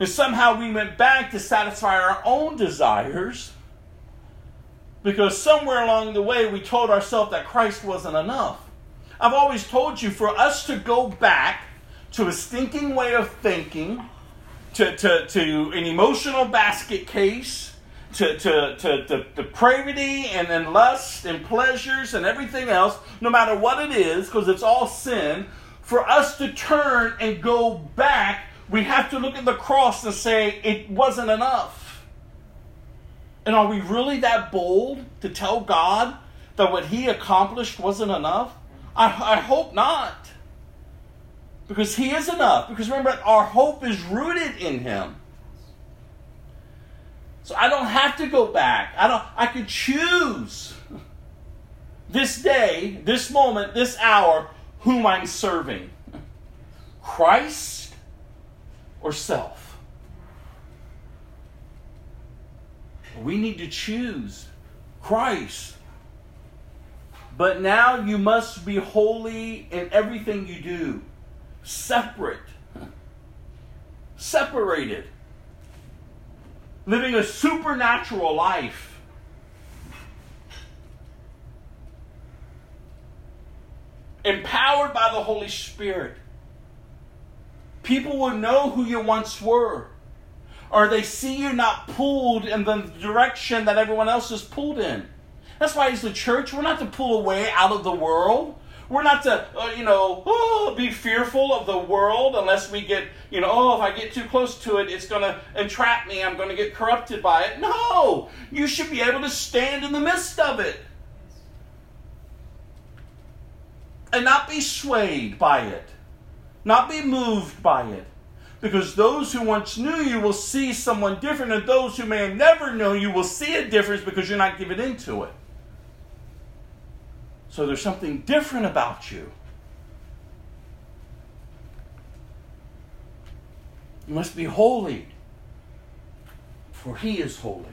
And somehow we went back to satisfy our own desires because somewhere along the way we told ourselves that Christ wasn't enough. I've always told you for us to go back to a stinking way of thinking, to, to, to an emotional basket case, to, to, to, to depravity and then lust and pleasures and everything else, no matter what it is, because it's all sin, for us to turn and go back, we have to look at the cross and say, it wasn't enough. And are we really that bold to tell God that what He accomplished wasn't enough? I, I hope not. Because He is enough. Because remember, our hope is rooted in Him. So I don't have to go back. I don't I could choose this day, this moment, this hour, whom I'm serving. Christ or self. We need to choose Christ. But now you must be holy in everything you do separate, separated, living a supernatural life. Empowered by the Holy Spirit. People will know who you once were. Or they see you not pulled in the direction that everyone else is pulled in. That's why, as the church, we're not to pull away out of the world. We're not to, uh, you know, oh, be fearful of the world unless we get, you know, oh, if I get too close to it, it's going to entrap me. I'm going to get corrupted by it. No! You should be able to stand in the midst of it and not be swayed by it, not be moved by it. Because those who once knew you will see someone different, and those who may never know you will see a difference because you're not giving into it. So there's something different about you. You must be holy, for he is holy.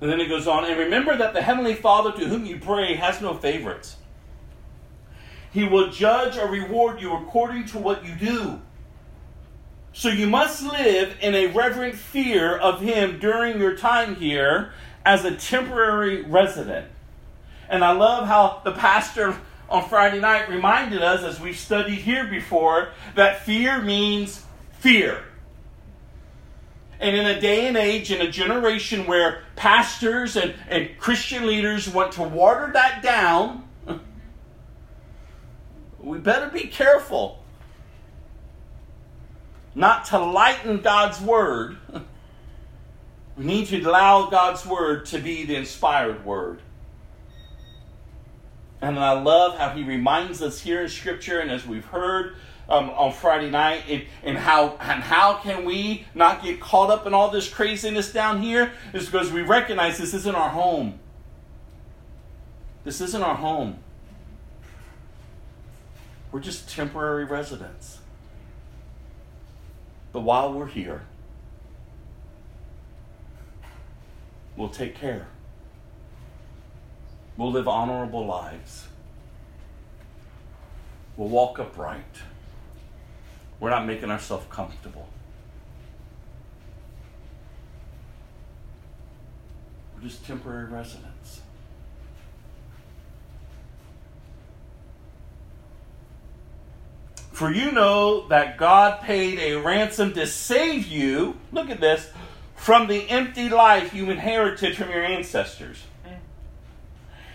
And then it goes on, and remember that the Heavenly Father to whom you pray has no favorites. He will judge or reward you according to what you do. So you must live in a reverent fear of Him during your time here as a temporary resident. And I love how the pastor on Friday night reminded us, as we've studied here before, that fear means fear. And in a day and age, in a generation where pastors and, and Christian leaders want to water that down, we better be careful not to lighten God's word. We need to allow God's word to be the inspired word. And I love how he reminds us here in Scripture, and as we've heard um, on Friday night, and, and how and how can we not get caught up in all this craziness down here? Is because we recognize this isn't our home. This isn't our home. We're just temporary residents. But while we're here, we'll take care. We'll live honorable lives. We'll walk upright. We're not making ourselves comfortable. We're just temporary residents. For you know that God paid a ransom to save you, look at this, from the empty life you inherited from your ancestors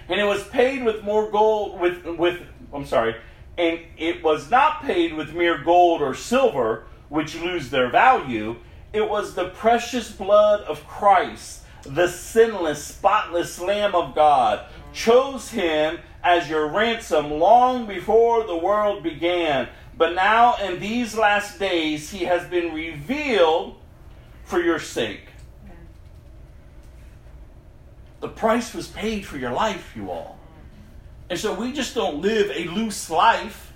and it was paid with more gold with with I'm sorry, and it was not paid with mere gold or silver, which lose their value. It was the precious blood of Christ, the sinless, spotless Lamb of God, chose him as your ransom long before the world began. But now, in these last days, he has been revealed for your sake. The price was paid for your life, you all. And so we just don't live a loose life.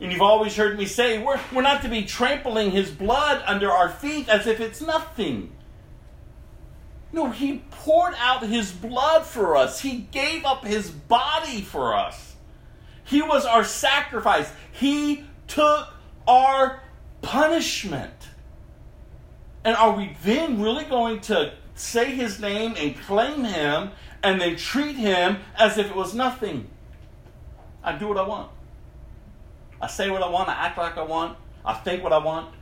And you've always heard me say, we're, we're not to be trampling his blood under our feet as if it's nothing. No, he poured out his blood for us. He gave up his body for us. He was our sacrifice. He took our punishment. And are we then really going to say his name and claim him and then treat him as if it was nothing? I do what I want. I say what I want. I act like I want. I think what I want.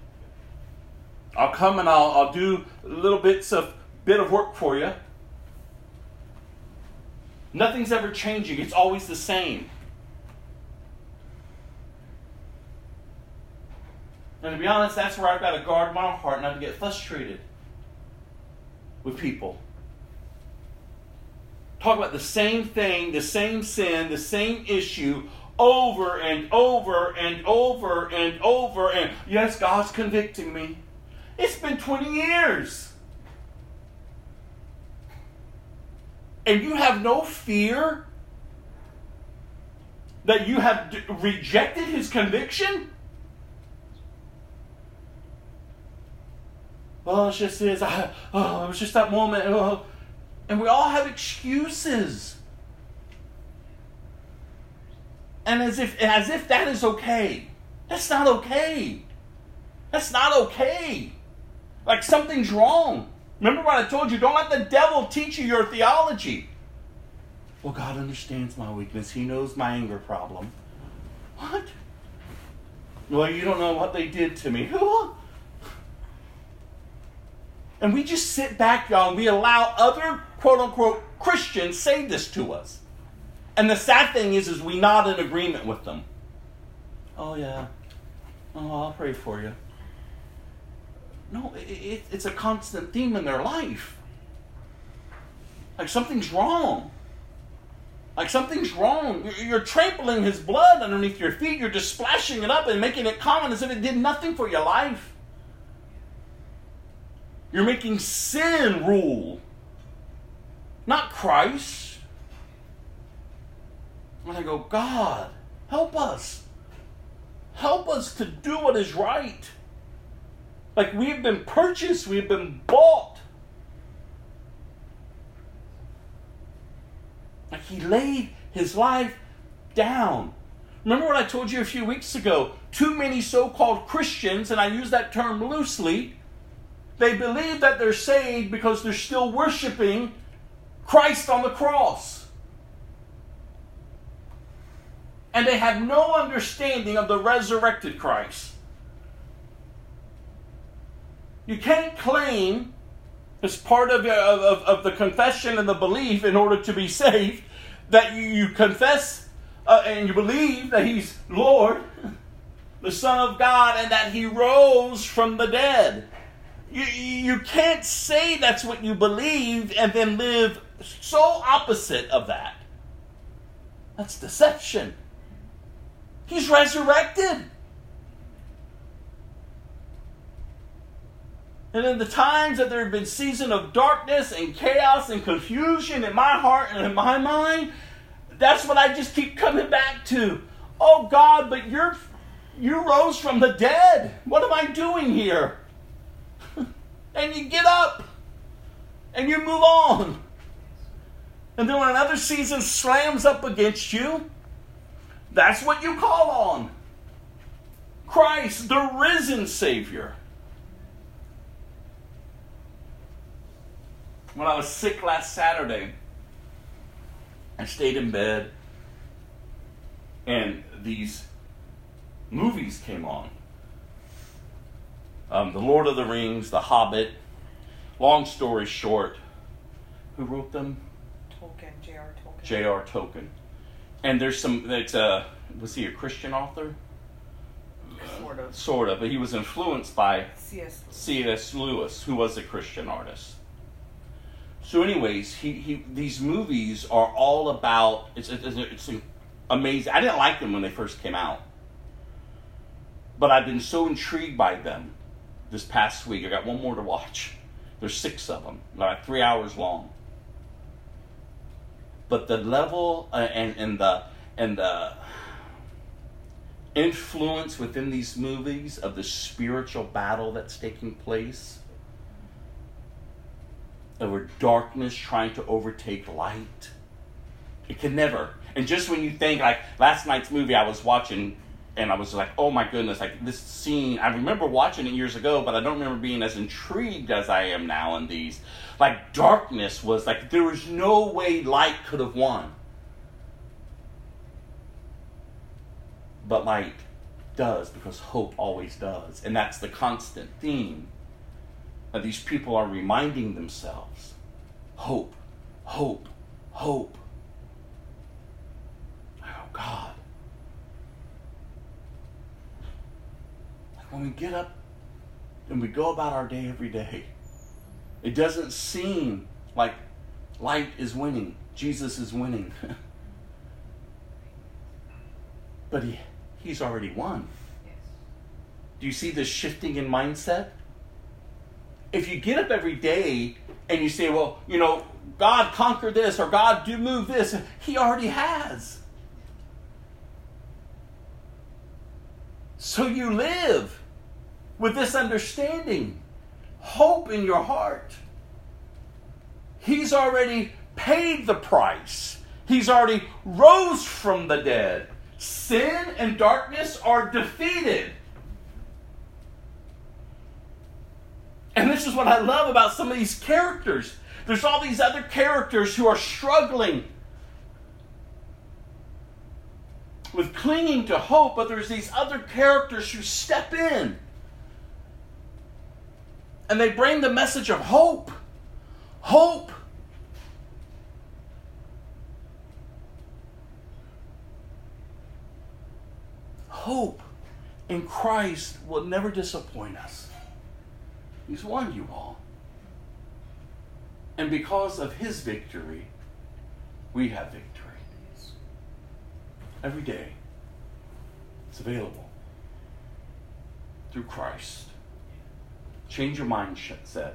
I'll come and I'll, I'll do little bits of bit of work for you. Nothing's ever changing. It's always the same. And to be honest, that's where I've got to guard my heart not to get frustrated with people. Talk about the same thing, the same sin, the same issue over and over and over and over. And yes, God's convicting me. It's been 20 years. And you have no fear that you have rejected his conviction? Oh, it's just this. I, oh, it was just that moment. Oh. And we all have excuses. And as if as if that is okay. That's not okay. That's not okay. Like something's wrong. Remember what I told you? Don't let the devil teach you your theology. Well, God understands my weakness. He knows my anger problem. What? Well, you don't know what they did to me. Who? And we just sit back, y'all, and we allow other quote unquote Christians say this to us. And the sad thing is, is we nod in agreement with them. Oh yeah. Oh, I'll pray for you. No, it, it, it's a constant theme in their life. Like something's wrong. Like something's wrong. You're, you're trampling his blood underneath your feet. You're just splashing it up and making it common as if it did nothing for your life. You're making sin rule, not Christ. And I go, God, help us. Help us to do what is right. Like we've been purchased, we've been bought. Like he laid his life down. Remember what I told you a few weeks ago? Too many so called Christians, and I use that term loosely, they believe that they're saved because they're still worshiping Christ on the cross. And they have no understanding of the resurrected Christ. You can't claim, as part of, of, of the confession and the belief in order to be saved, that you, you confess uh, and you believe that He's Lord, the Son of God, and that He rose from the dead. You, you can't say that's what you believe and then live so opposite of that. That's deception. He's resurrected. And in the times that there have been season of darkness and chaos and confusion in my heart and in my mind, that's what I just keep coming back to. Oh God, but you're you rose from the dead. What am I doing here? And you get up and you move on. And then when another season slams up against you, that's what you call on Christ, the risen Savior. When I was sick last Saturday, I stayed in bed and these movies came on um, The Lord of the Rings, The Hobbit. Long story short, who wrote them? Tolkien, J.R. Tolkien. J.R. Tolkien. And there's some, a, was he a Christian author? Sort of. Sort of, but he was influenced by C.S. C.S. Lewis, who was a Christian artist. So, anyways, he, he these movies are all about. It's it's, it's amazing. I didn't like them when they first came out, but I've been so intrigued by them this past week. I got one more to watch. There's six of them, like three hours long. But the level uh, and and the and the influence within these movies of the spiritual battle that's taking place over darkness trying to overtake light. It can never. And just when you think, like last night's movie I was watching, and I was like, oh my goodness, like this scene, I remember watching it years ago, but I don't remember being as intrigued as I am now in these. Like darkness was like, there was no way light could have won. But light does because hope always does. And that's the constant theme that these people are reminding themselves hope, hope, hope. Oh, God. When we get up and we go about our day every day, it doesn't seem like light is winning, Jesus is winning. but he, he's already won. Do you see the shifting in mindset? if you get up every day and you say, well, you know, God conquered this or God do move this, He already has. So you live with this understanding, hope in your heart. He's already paid the price. He's already rose from the dead. Sin and darkness are defeated. And this is what I love about some of these characters. There's all these other characters who are struggling with clinging to hope, but there's these other characters who step in and they bring the message of hope. Hope. Hope in Christ will never disappoint us. He's won you all. And because of his victory, we have victory. Every day, it's available through Christ. Change your mindset,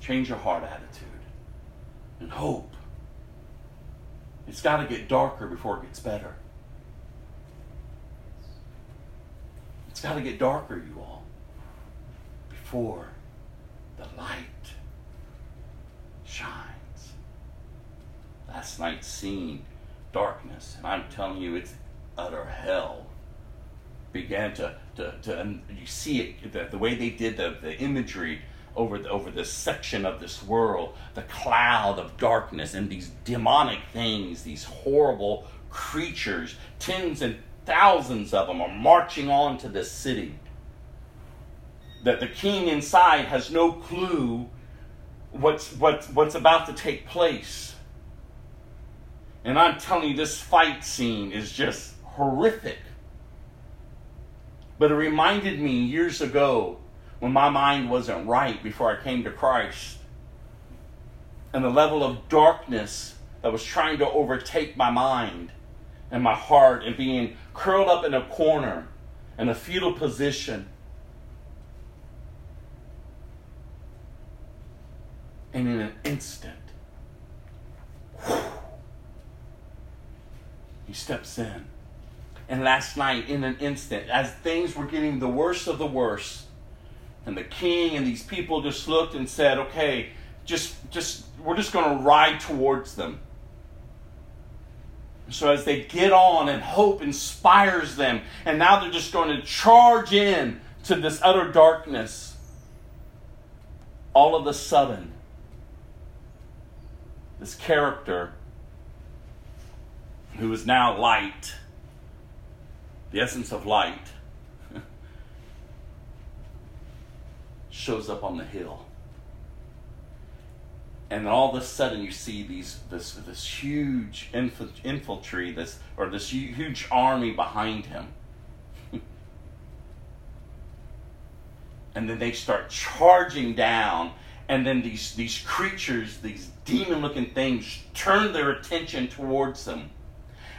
change your heart attitude, and hope. It's got to get darker before it gets better. It's got to get darker, you all, before the light shines. Last night's scene, darkness, and I'm telling you, it's utter hell. Began to, to, to and you see it, the, the way they did the, the imagery over, the, over this section of this world, the cloud of darkness and these demonic things, these horrible creatures, tens and thousands of them are marching on to this city that the king inside has no clue what's, what's, what's about to take place. And I'm telling you, this fight scene is just horrific. But it reminded me years ago when my mind wasn't right before I came to Christ and the level of darkness that was trying to overtake my mind and my heart and being curled up in a corner in a fetal position And in an instant, he steps in. And last night, in an instant, as things were getting the worst of the worst, and the king and these people just looked and said, okay, just, just, we're just going to ride towards them. So as they get on and hope inspires them, and now they're just going to charge in to this utter darkness, all of a sudden, this character who is now light, the essence of light, shows up on the hill. And all of a sudden, you see these this this huge infantry, this or this huge army behind him, and then they start charging down and then these, these creatures, these demon looking things, turn their attention towards them.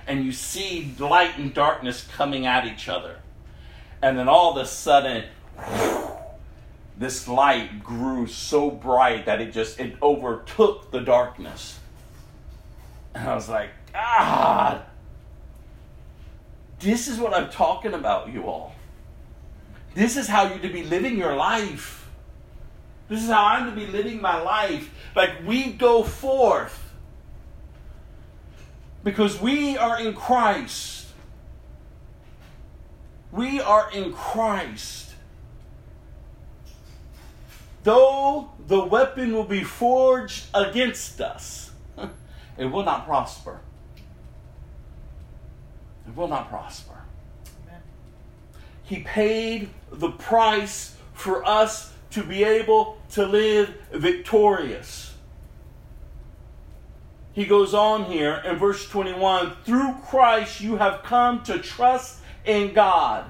And you see light and darkness coming at each other. And then all of a sudden, this light grew so bright that it just it overtook the darkness. And I was like, God, this is what I'm talking about, you all. This is how you to be living your life This is how I'm to be living my life. Like we go forth because we are in Christ. We are in Christ. Though the weapon will be forged against us, it will not prosper. It will not prosper. Amen. He paid the price for us to be able to live victorious. He goes on here in verse 21 Through Christ you have come to trust in God,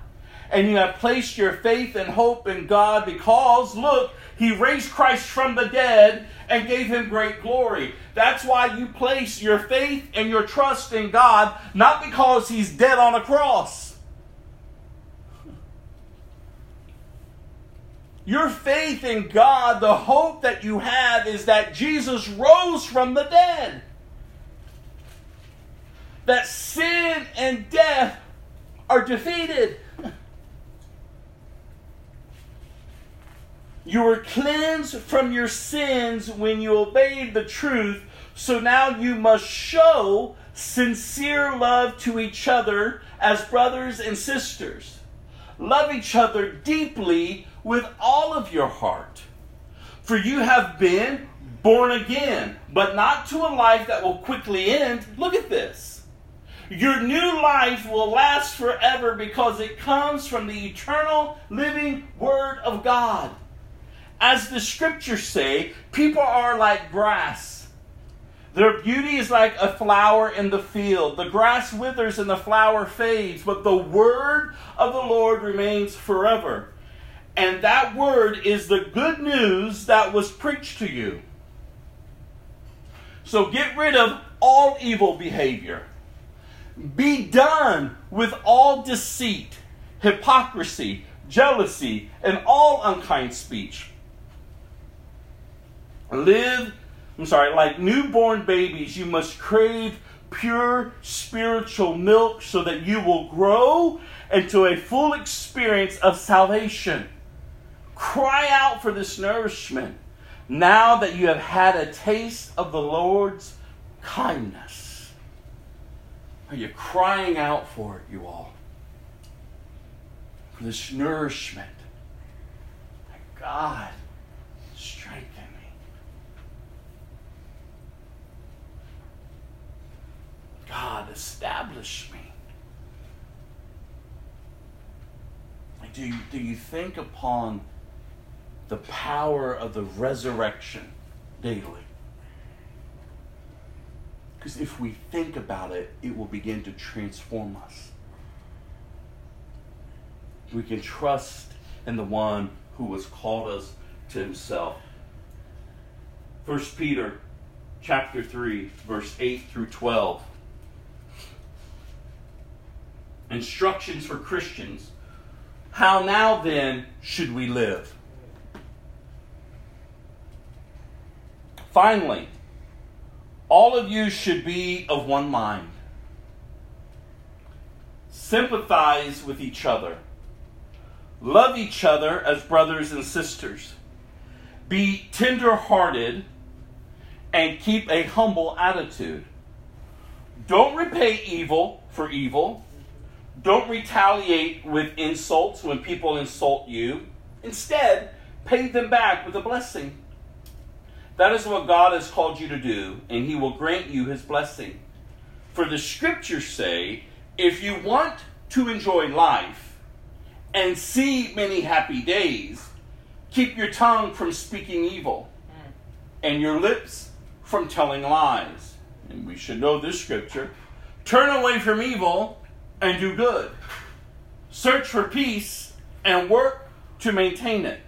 and you have placed your faith and hope in God because, look, He raised Christ from the dead and gave Him great glory. That's why you place your faith and your trust in God, not because He's dead on a cross Your faith in God, the hope that you have is that Jesus rose from the dead. That sin and death are defeated. You were cleansed from your sins when you obeyed the truth, so now you must show sincere love to each other as brothers and sisters. Love each other deeply with all of your heart. For you have been born again, but not to a life that will quickly end. Look at this. Your new life will last forever because it comes from the eternal living Word of God. As the scriptures say, people are like grass. Their beauty is like a flower in the field. The grass withers and the flower fades, but the word of the Lord remains forever. And that word is the good news that was preached to you. So get rid of all evil behavior. Be done with all deceit, hypocrisy, jealousy, and all unkind speech. Live, I'm sorry, like newborn babies, you must crave pure spiritual milk so that you will grow into a full experience of salvation. Cry out for this nourishment now that you have had a taste of the Lord's kindness. Oh, Are you crying out for it, you all? For this nourishment. My God, strengthen me. God, establish me. Do you, do you think upon the power of the resurrection daily. Because if we think about it, it will begin to transform us. We can trust in the one who has called us to himself. 1 Peter chapter 3 verse 8 through 12. Instructions for Christians. How now then should we live? Finally, all of you should be of one mind. Sympathize with each other. Love each other as brothers and sisters. Be tender hearted and keep a humble attitude. Don't repay evil for evil. Don't retaliate with insults when people insult you. Instead, pay them back with a blessing. That is what God has called you to do, and He will grant you His blessing. For the scriptures say, if you want to enjoy life and see many happy days, keep your tongue from speaking evil mm. and your lips from telling lies. And we should know this scripture. Turn away from evil and do good. Search for peace and work to maintain it.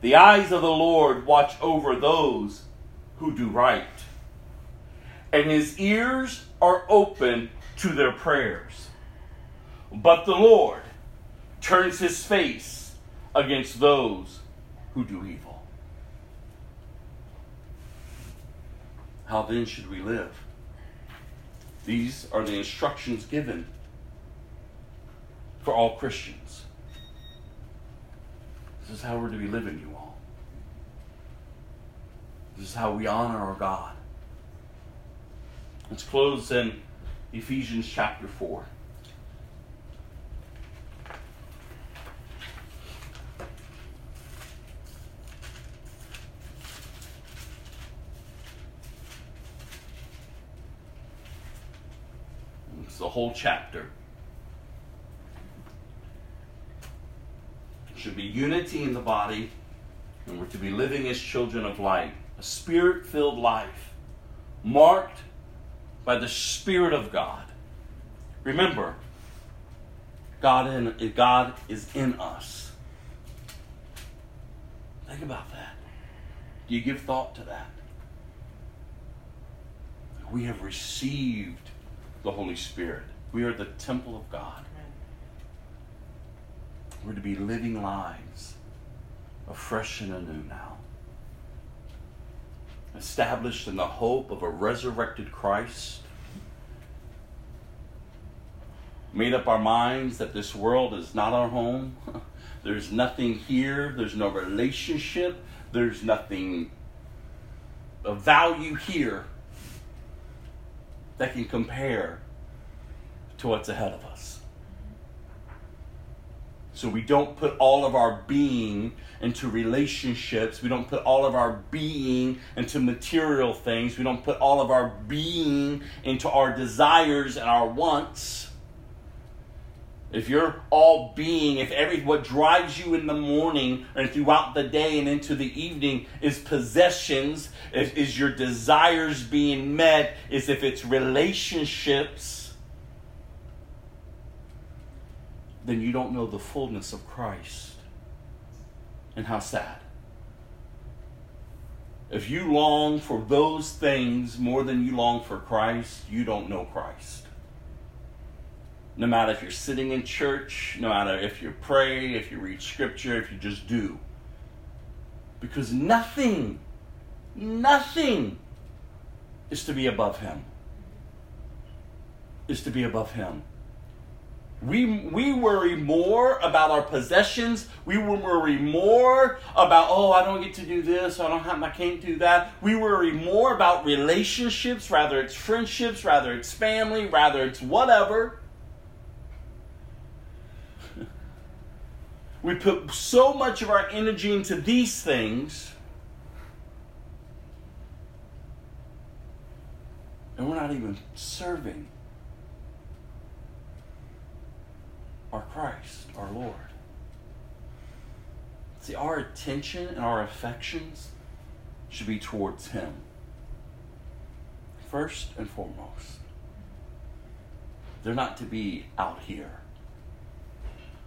The eyes of the Lord watch over those who do right, and his ears are open to their prayers. But the Lord turns his face against those who do evil. How then should we live? These are the instructions given for all Christians. This is how we're to be living, you. This is how we honor our God. Let's close in Ephesians chapter 4. It's the whole chapter. There should be unity in the body, and we're to be living as children of light, a spirit filled life, marked by the Spirit of God. Remember, God, in, God is in us. Think about that. Do you give thought to that? We have received the Holy Spirit. We are the temple of God. We're to be living lives afresh and anew now. Established in the hope of a resurrected Christ. Made up our minds that this world is not our home. There's nothing here. There's no relationship. There's nothing of value here that can compare to what's ahead of us. So we don't put all of our being into relationships. We don't put all of our being into material things. We don't put all of our being into our desires and our wants. If you're all being, if every what drives you in the morning and throughout the day and into the evening is possessions, is, is your desires being met, is if it's relationships, then you don't know the fullness of Christ. And how sad. If you long for those things more than you long for Christ, you don't know Christ no matter if you're sitting in church, no matter if you pray, if you read scripture, if you just do. Because nothing, nothing is to be above Him. Is to be above Him. We, we worry more about our possessions. We worry more about, oh, I don't get to do this. I don't have, I can't do that. We worry more about relationships, rather it's friendships, rather it's family, rather it's whatever We put so much of our energy into these things, and we're not even serving our Christ, our Lord. See, our attention and our affections should be towards Him. First and foremost. They're not to be out here.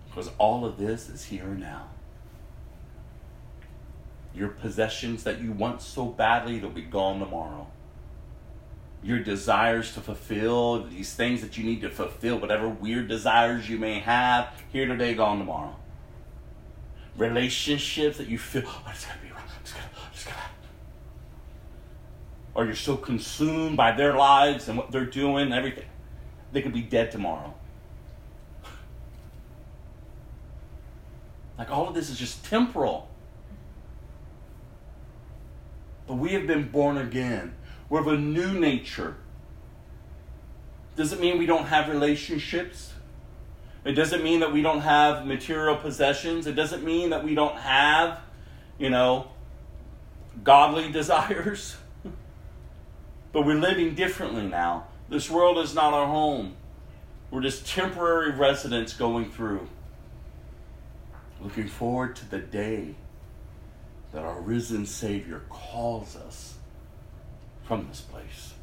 Because all of this is here now. Your possessions that you want so badly, they'll be gone tomorrow. Your desires to fulfill, these things that you need to fulfill, whatever weird desires you may have, here today, gone tomorrow. Relationships that you feel, oh, I just gotta be around, I just gotta, I just gotta. Or you're so consumed by their lives and what they're doing and everything, they could be dead tomorrow. Like all of this is just temporal. But we have been born again. We're of a new nature. Does it mean we don't have relationships? It doesn't mean that we don't have material possessions. It doesn't mean that we don't have, you know, godly desires. but we're living differently now. This world is not our home. We're just temporary residents going through looking forward to the day that our risen Savior calls us from this place.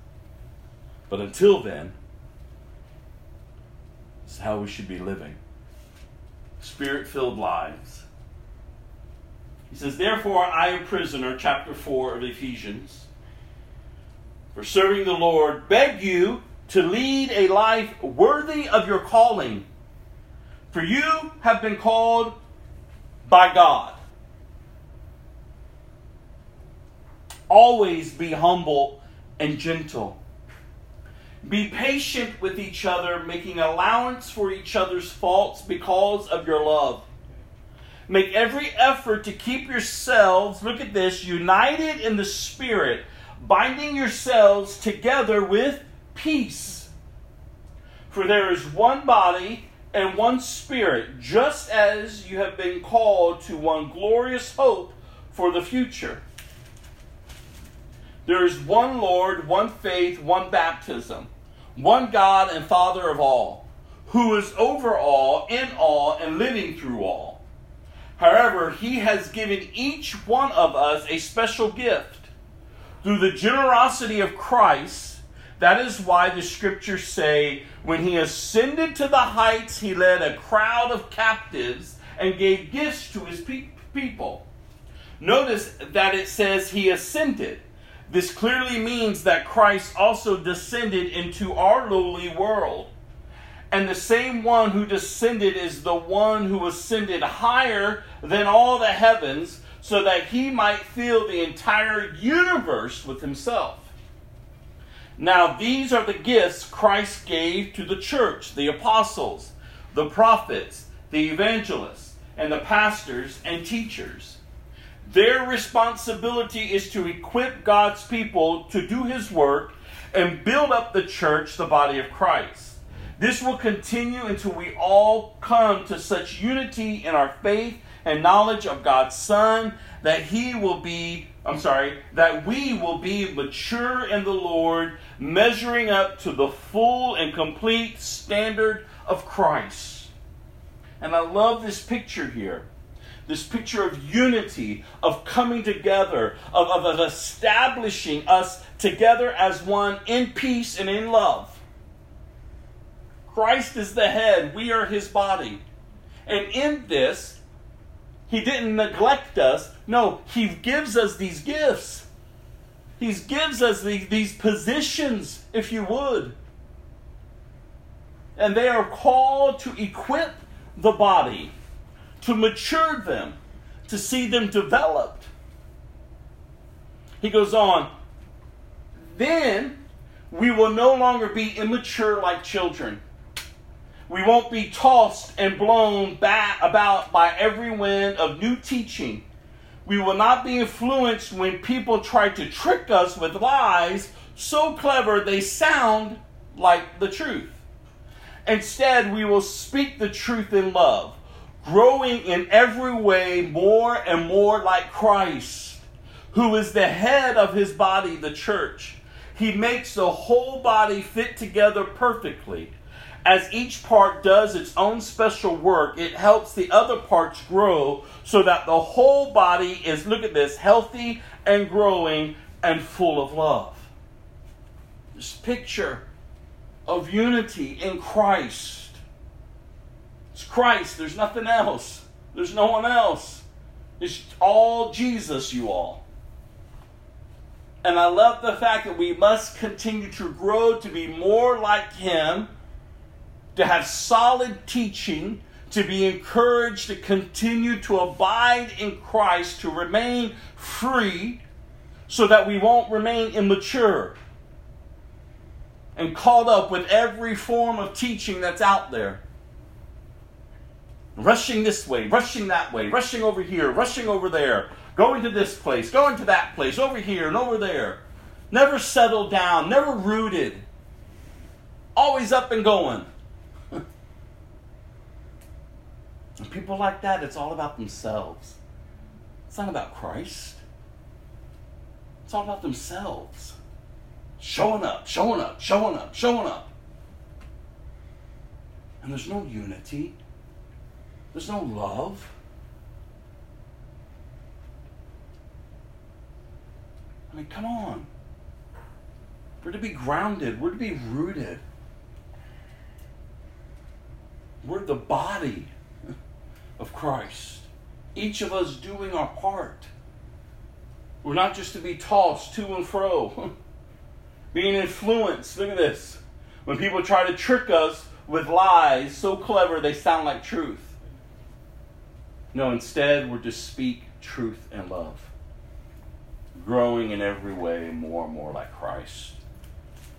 But until then, this is how we should be living spirit filled lives. He says, Therefore, I, a prisoner, chapter 4 of Ephesians, for serving the Lord, beg you to lead a life worthy of your calling. For you have been called by God. Always be humble and gentle. Be patient with each other, making allowance for each other's faults because of your love. Make every effort to keep yourselves, look at this, united in the Spirit, binding yourselves together with peace. For there is one body and one Spirit, just as you have been called to one glorious hope for the future. There is one Lord, one faith, one baptism, one God and Father of all, who is over all, in all, and living through all However, He has given each one of us a special gift. Through the generosity of Christ, that is why the scriptures say, when He ascended to the heights, He led a crowd of captives and gave gifts to His pe- people. Notice that it says He ascended. This clearly means that Christ also descended into our lowly world. And the same one who descended is the one who ascended higher than all the heavens so that he might fill the entire universe with himself. Now, these are the gifts Christ gave to the church the apostles, the prophets, the evangelists, and the pastors and teachers. Their responsibility is to equip God's people to do his work and build up the church, the body of Christ. This will continue until we all come to such unity in our faith and knowledge of God's Son that He will be, I'm sorry, that we will be mature in the Lord, measuring up to the full and complete standard of Christ. And I love this picture here. This picture of unity, of coming together, of, of, of establishing us together as one in peace and in love. Christ is the head, we are his body. And in this, he didn't neglect us. No, he gives us these gifts. He gives us these, these positions, if you would. And they are called to equip the body, to mature them, to see them developed. He goes on, then we will no longer be immature like children we won't be tossed and blown back about by every wind of new teaching. We will not be influenced when people try to trick us with lies so clever they sound like the truth. Instead, we will speak the truth in love, growing in every way more and more like Christ, who is the head of his body, the church. He makes the whole body fit together perfectly as each part does its own special work, it helps the other parts grow so that the whole body is, look at this, healthy and growing and full of love. This picture of unity in Christ. It's Christ, there's nothing else, there's no one else. It's all Jesus, you all. And I love the fact that we must continue to grow to be more like Him to have solid teaching, to be encouraged to continue to abide in Christ, to remain free, so that we won't remain immature and caught up with every form of teaching that's out there. Rushing this way, rushing that way, rushing over here, rushing over there, going to this place, going to that place, over here and over there. Never settled down, never rooted, always up and going. And people like that, it's all about themselves. It's not about Christ. It's all about themselves. Showing up, showing up, showing up, showing up. And there's no unity. There's no love. I mean, come on. We're to be grounded. We're to be rooted. We're the body of Christ. Each of us doing our part. We're not just to be tossed to and fro, being influenced. Look at this. When people try to trick us with lies so clever they sound like truth. No, instead, we're to speak truth and love, growing in every way more and more like Christ.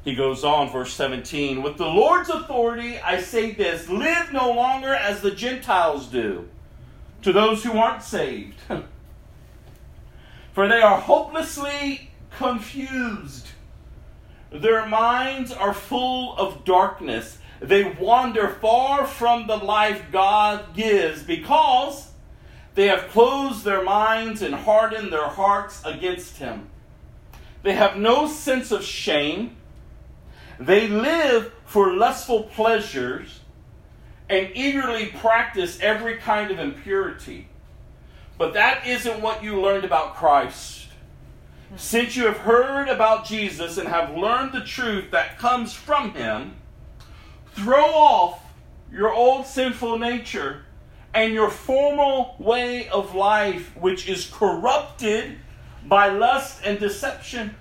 He goes on, verse 17, with the Lord's authority, I say this live no longer as the Gentiles do. to those who aren't saved. For they are hopelessly confused. Their minds are full of darkness. They wander far from the life God gives because they have closed their minds and hardened their hearts against Him. They have no sense of shame. They live for lustful pleasures and eagerly practice every kind of impurity. But that isn't what you learned about Christ. Since you have heard about Jesus and have learned the truth that comes from him, throw off your old sinful nature and your formal way of life, which is corrupted by lust and deception.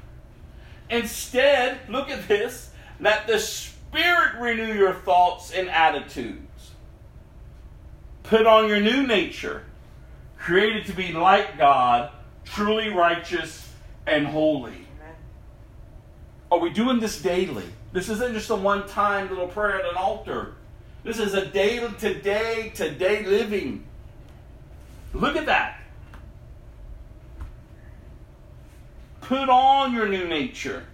Instead, look at this, let the Spirit renew your thoughts and attitudes. Put on your new nature created to be like God, truly righteous and holy. Are we doing this daily? This isn't just a one time little prayer at an altar. This is a daily, today, today living. Look at that. Put on your new nature.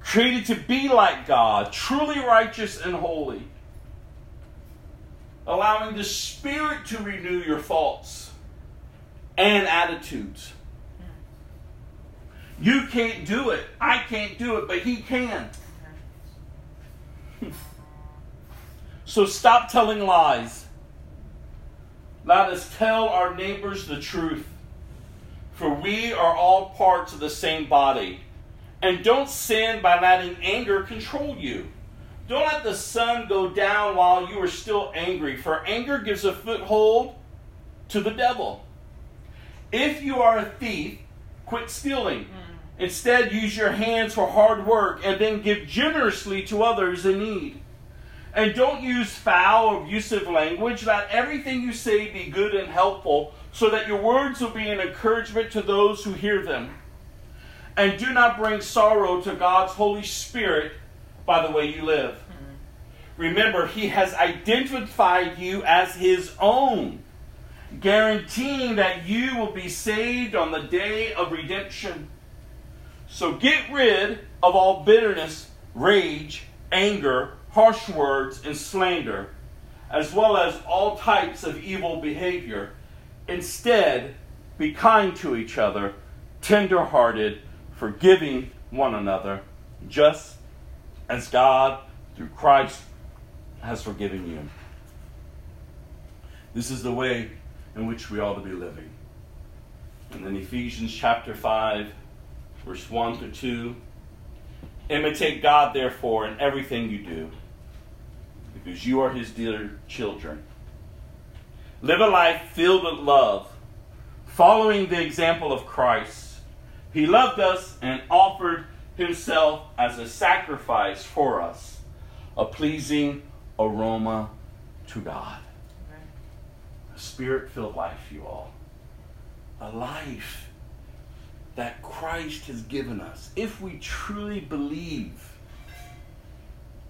Created to be like God, truly righteous and holy allowing the Spirit to renew your thoughts and attitudes. You can't do it. I can't do it, but He can. So stop telling lies. Let us tell our neighbors the truth. For we are all parts of the same body. And don't sin by letting anger control you. Don't let the sun go down while you are still angry, for anger gives a foothold to the devil. If you are a thief, quit stealing. Hmm. Instead, use your hands for hard work and then give generously to others in need. And don't use foul, or abusive language. Let everything you say be good and helpful, so that your words will be an encouragement to those who hear them. And do not bring sorrow to God's Holy Spirit by the way you live. Remember, He has identified you as His own, guaranteeing that you will be saved on the day of redemption. So get rid of all bitterness, rage, anger, harsh words, and slander, as well as all types of evil behavior. Instead, be kind to each other, tender hearted, forgiving one another, just as God, through Christ, has forgiven you. This is the way in which we ought to be living. And then Ephesians chapter 5, verse 1 to 2. Imitate God, therefore, in everything you do, because you are his dear children. Live a life filled with love, following the example of Christ. He loved us and offered himself as a sacrifice for us, a pleasing aroma to God. A spirit filled life, you all. A life that Christ has given us. If we truly believe,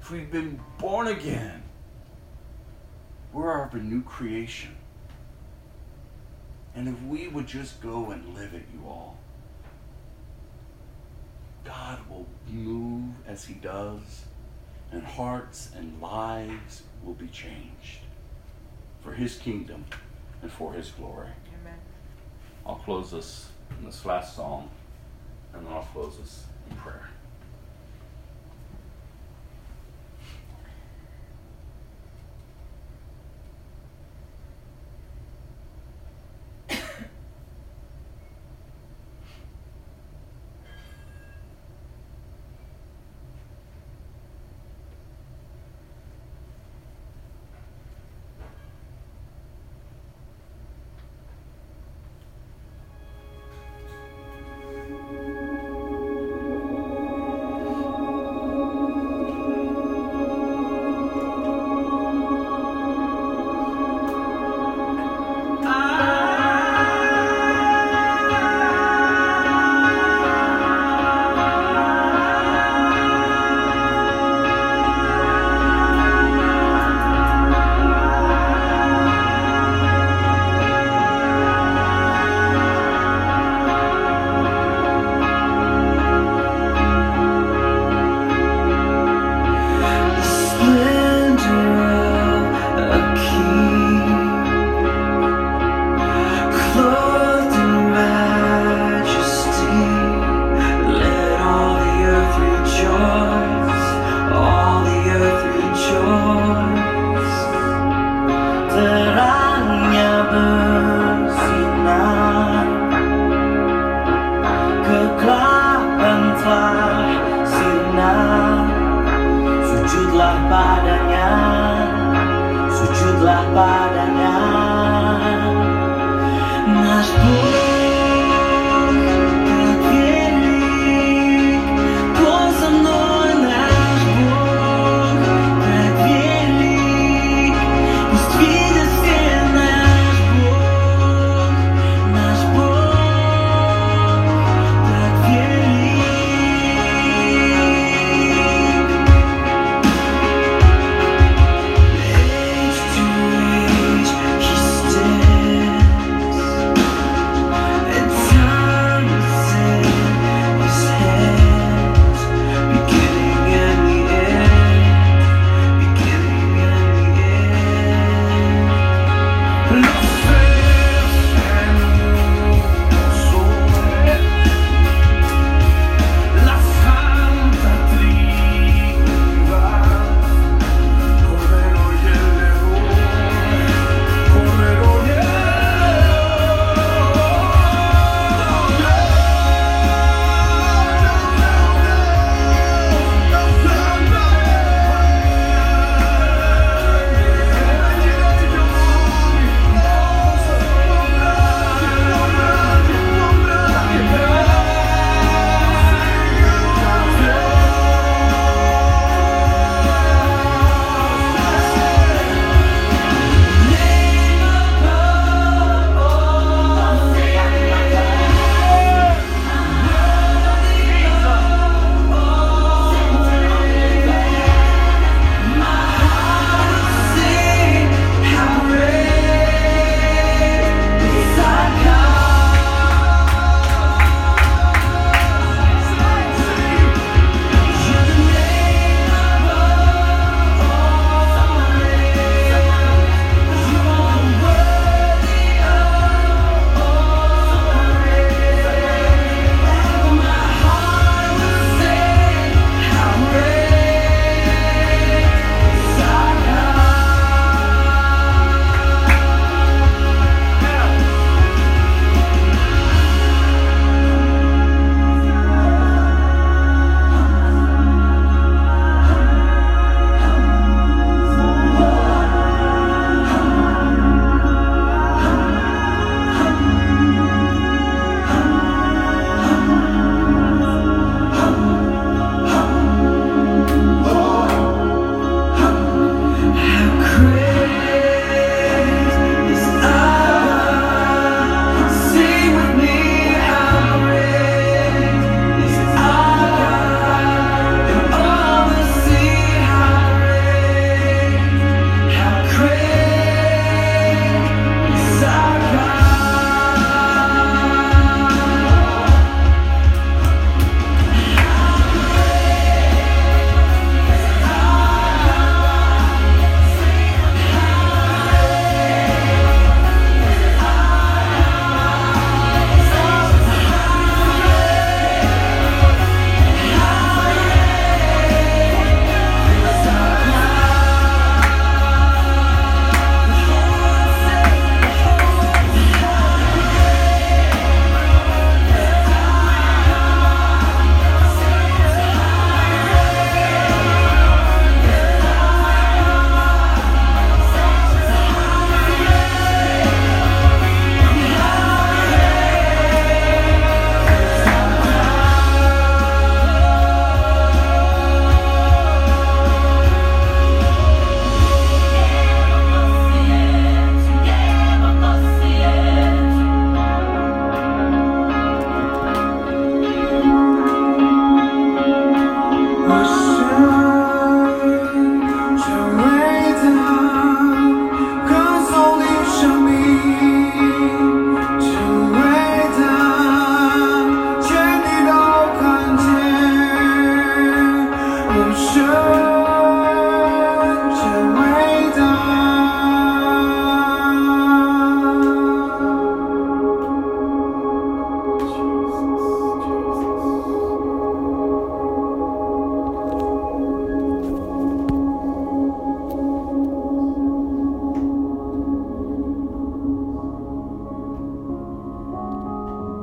if we've been born again, we're of a new creation. And if we would just go and live it, you all, God will move as He does, and hearts and lives will be changed for His kingdom and for His glory. Amen. I'll close this in this last song, and then I'll close this in prayer.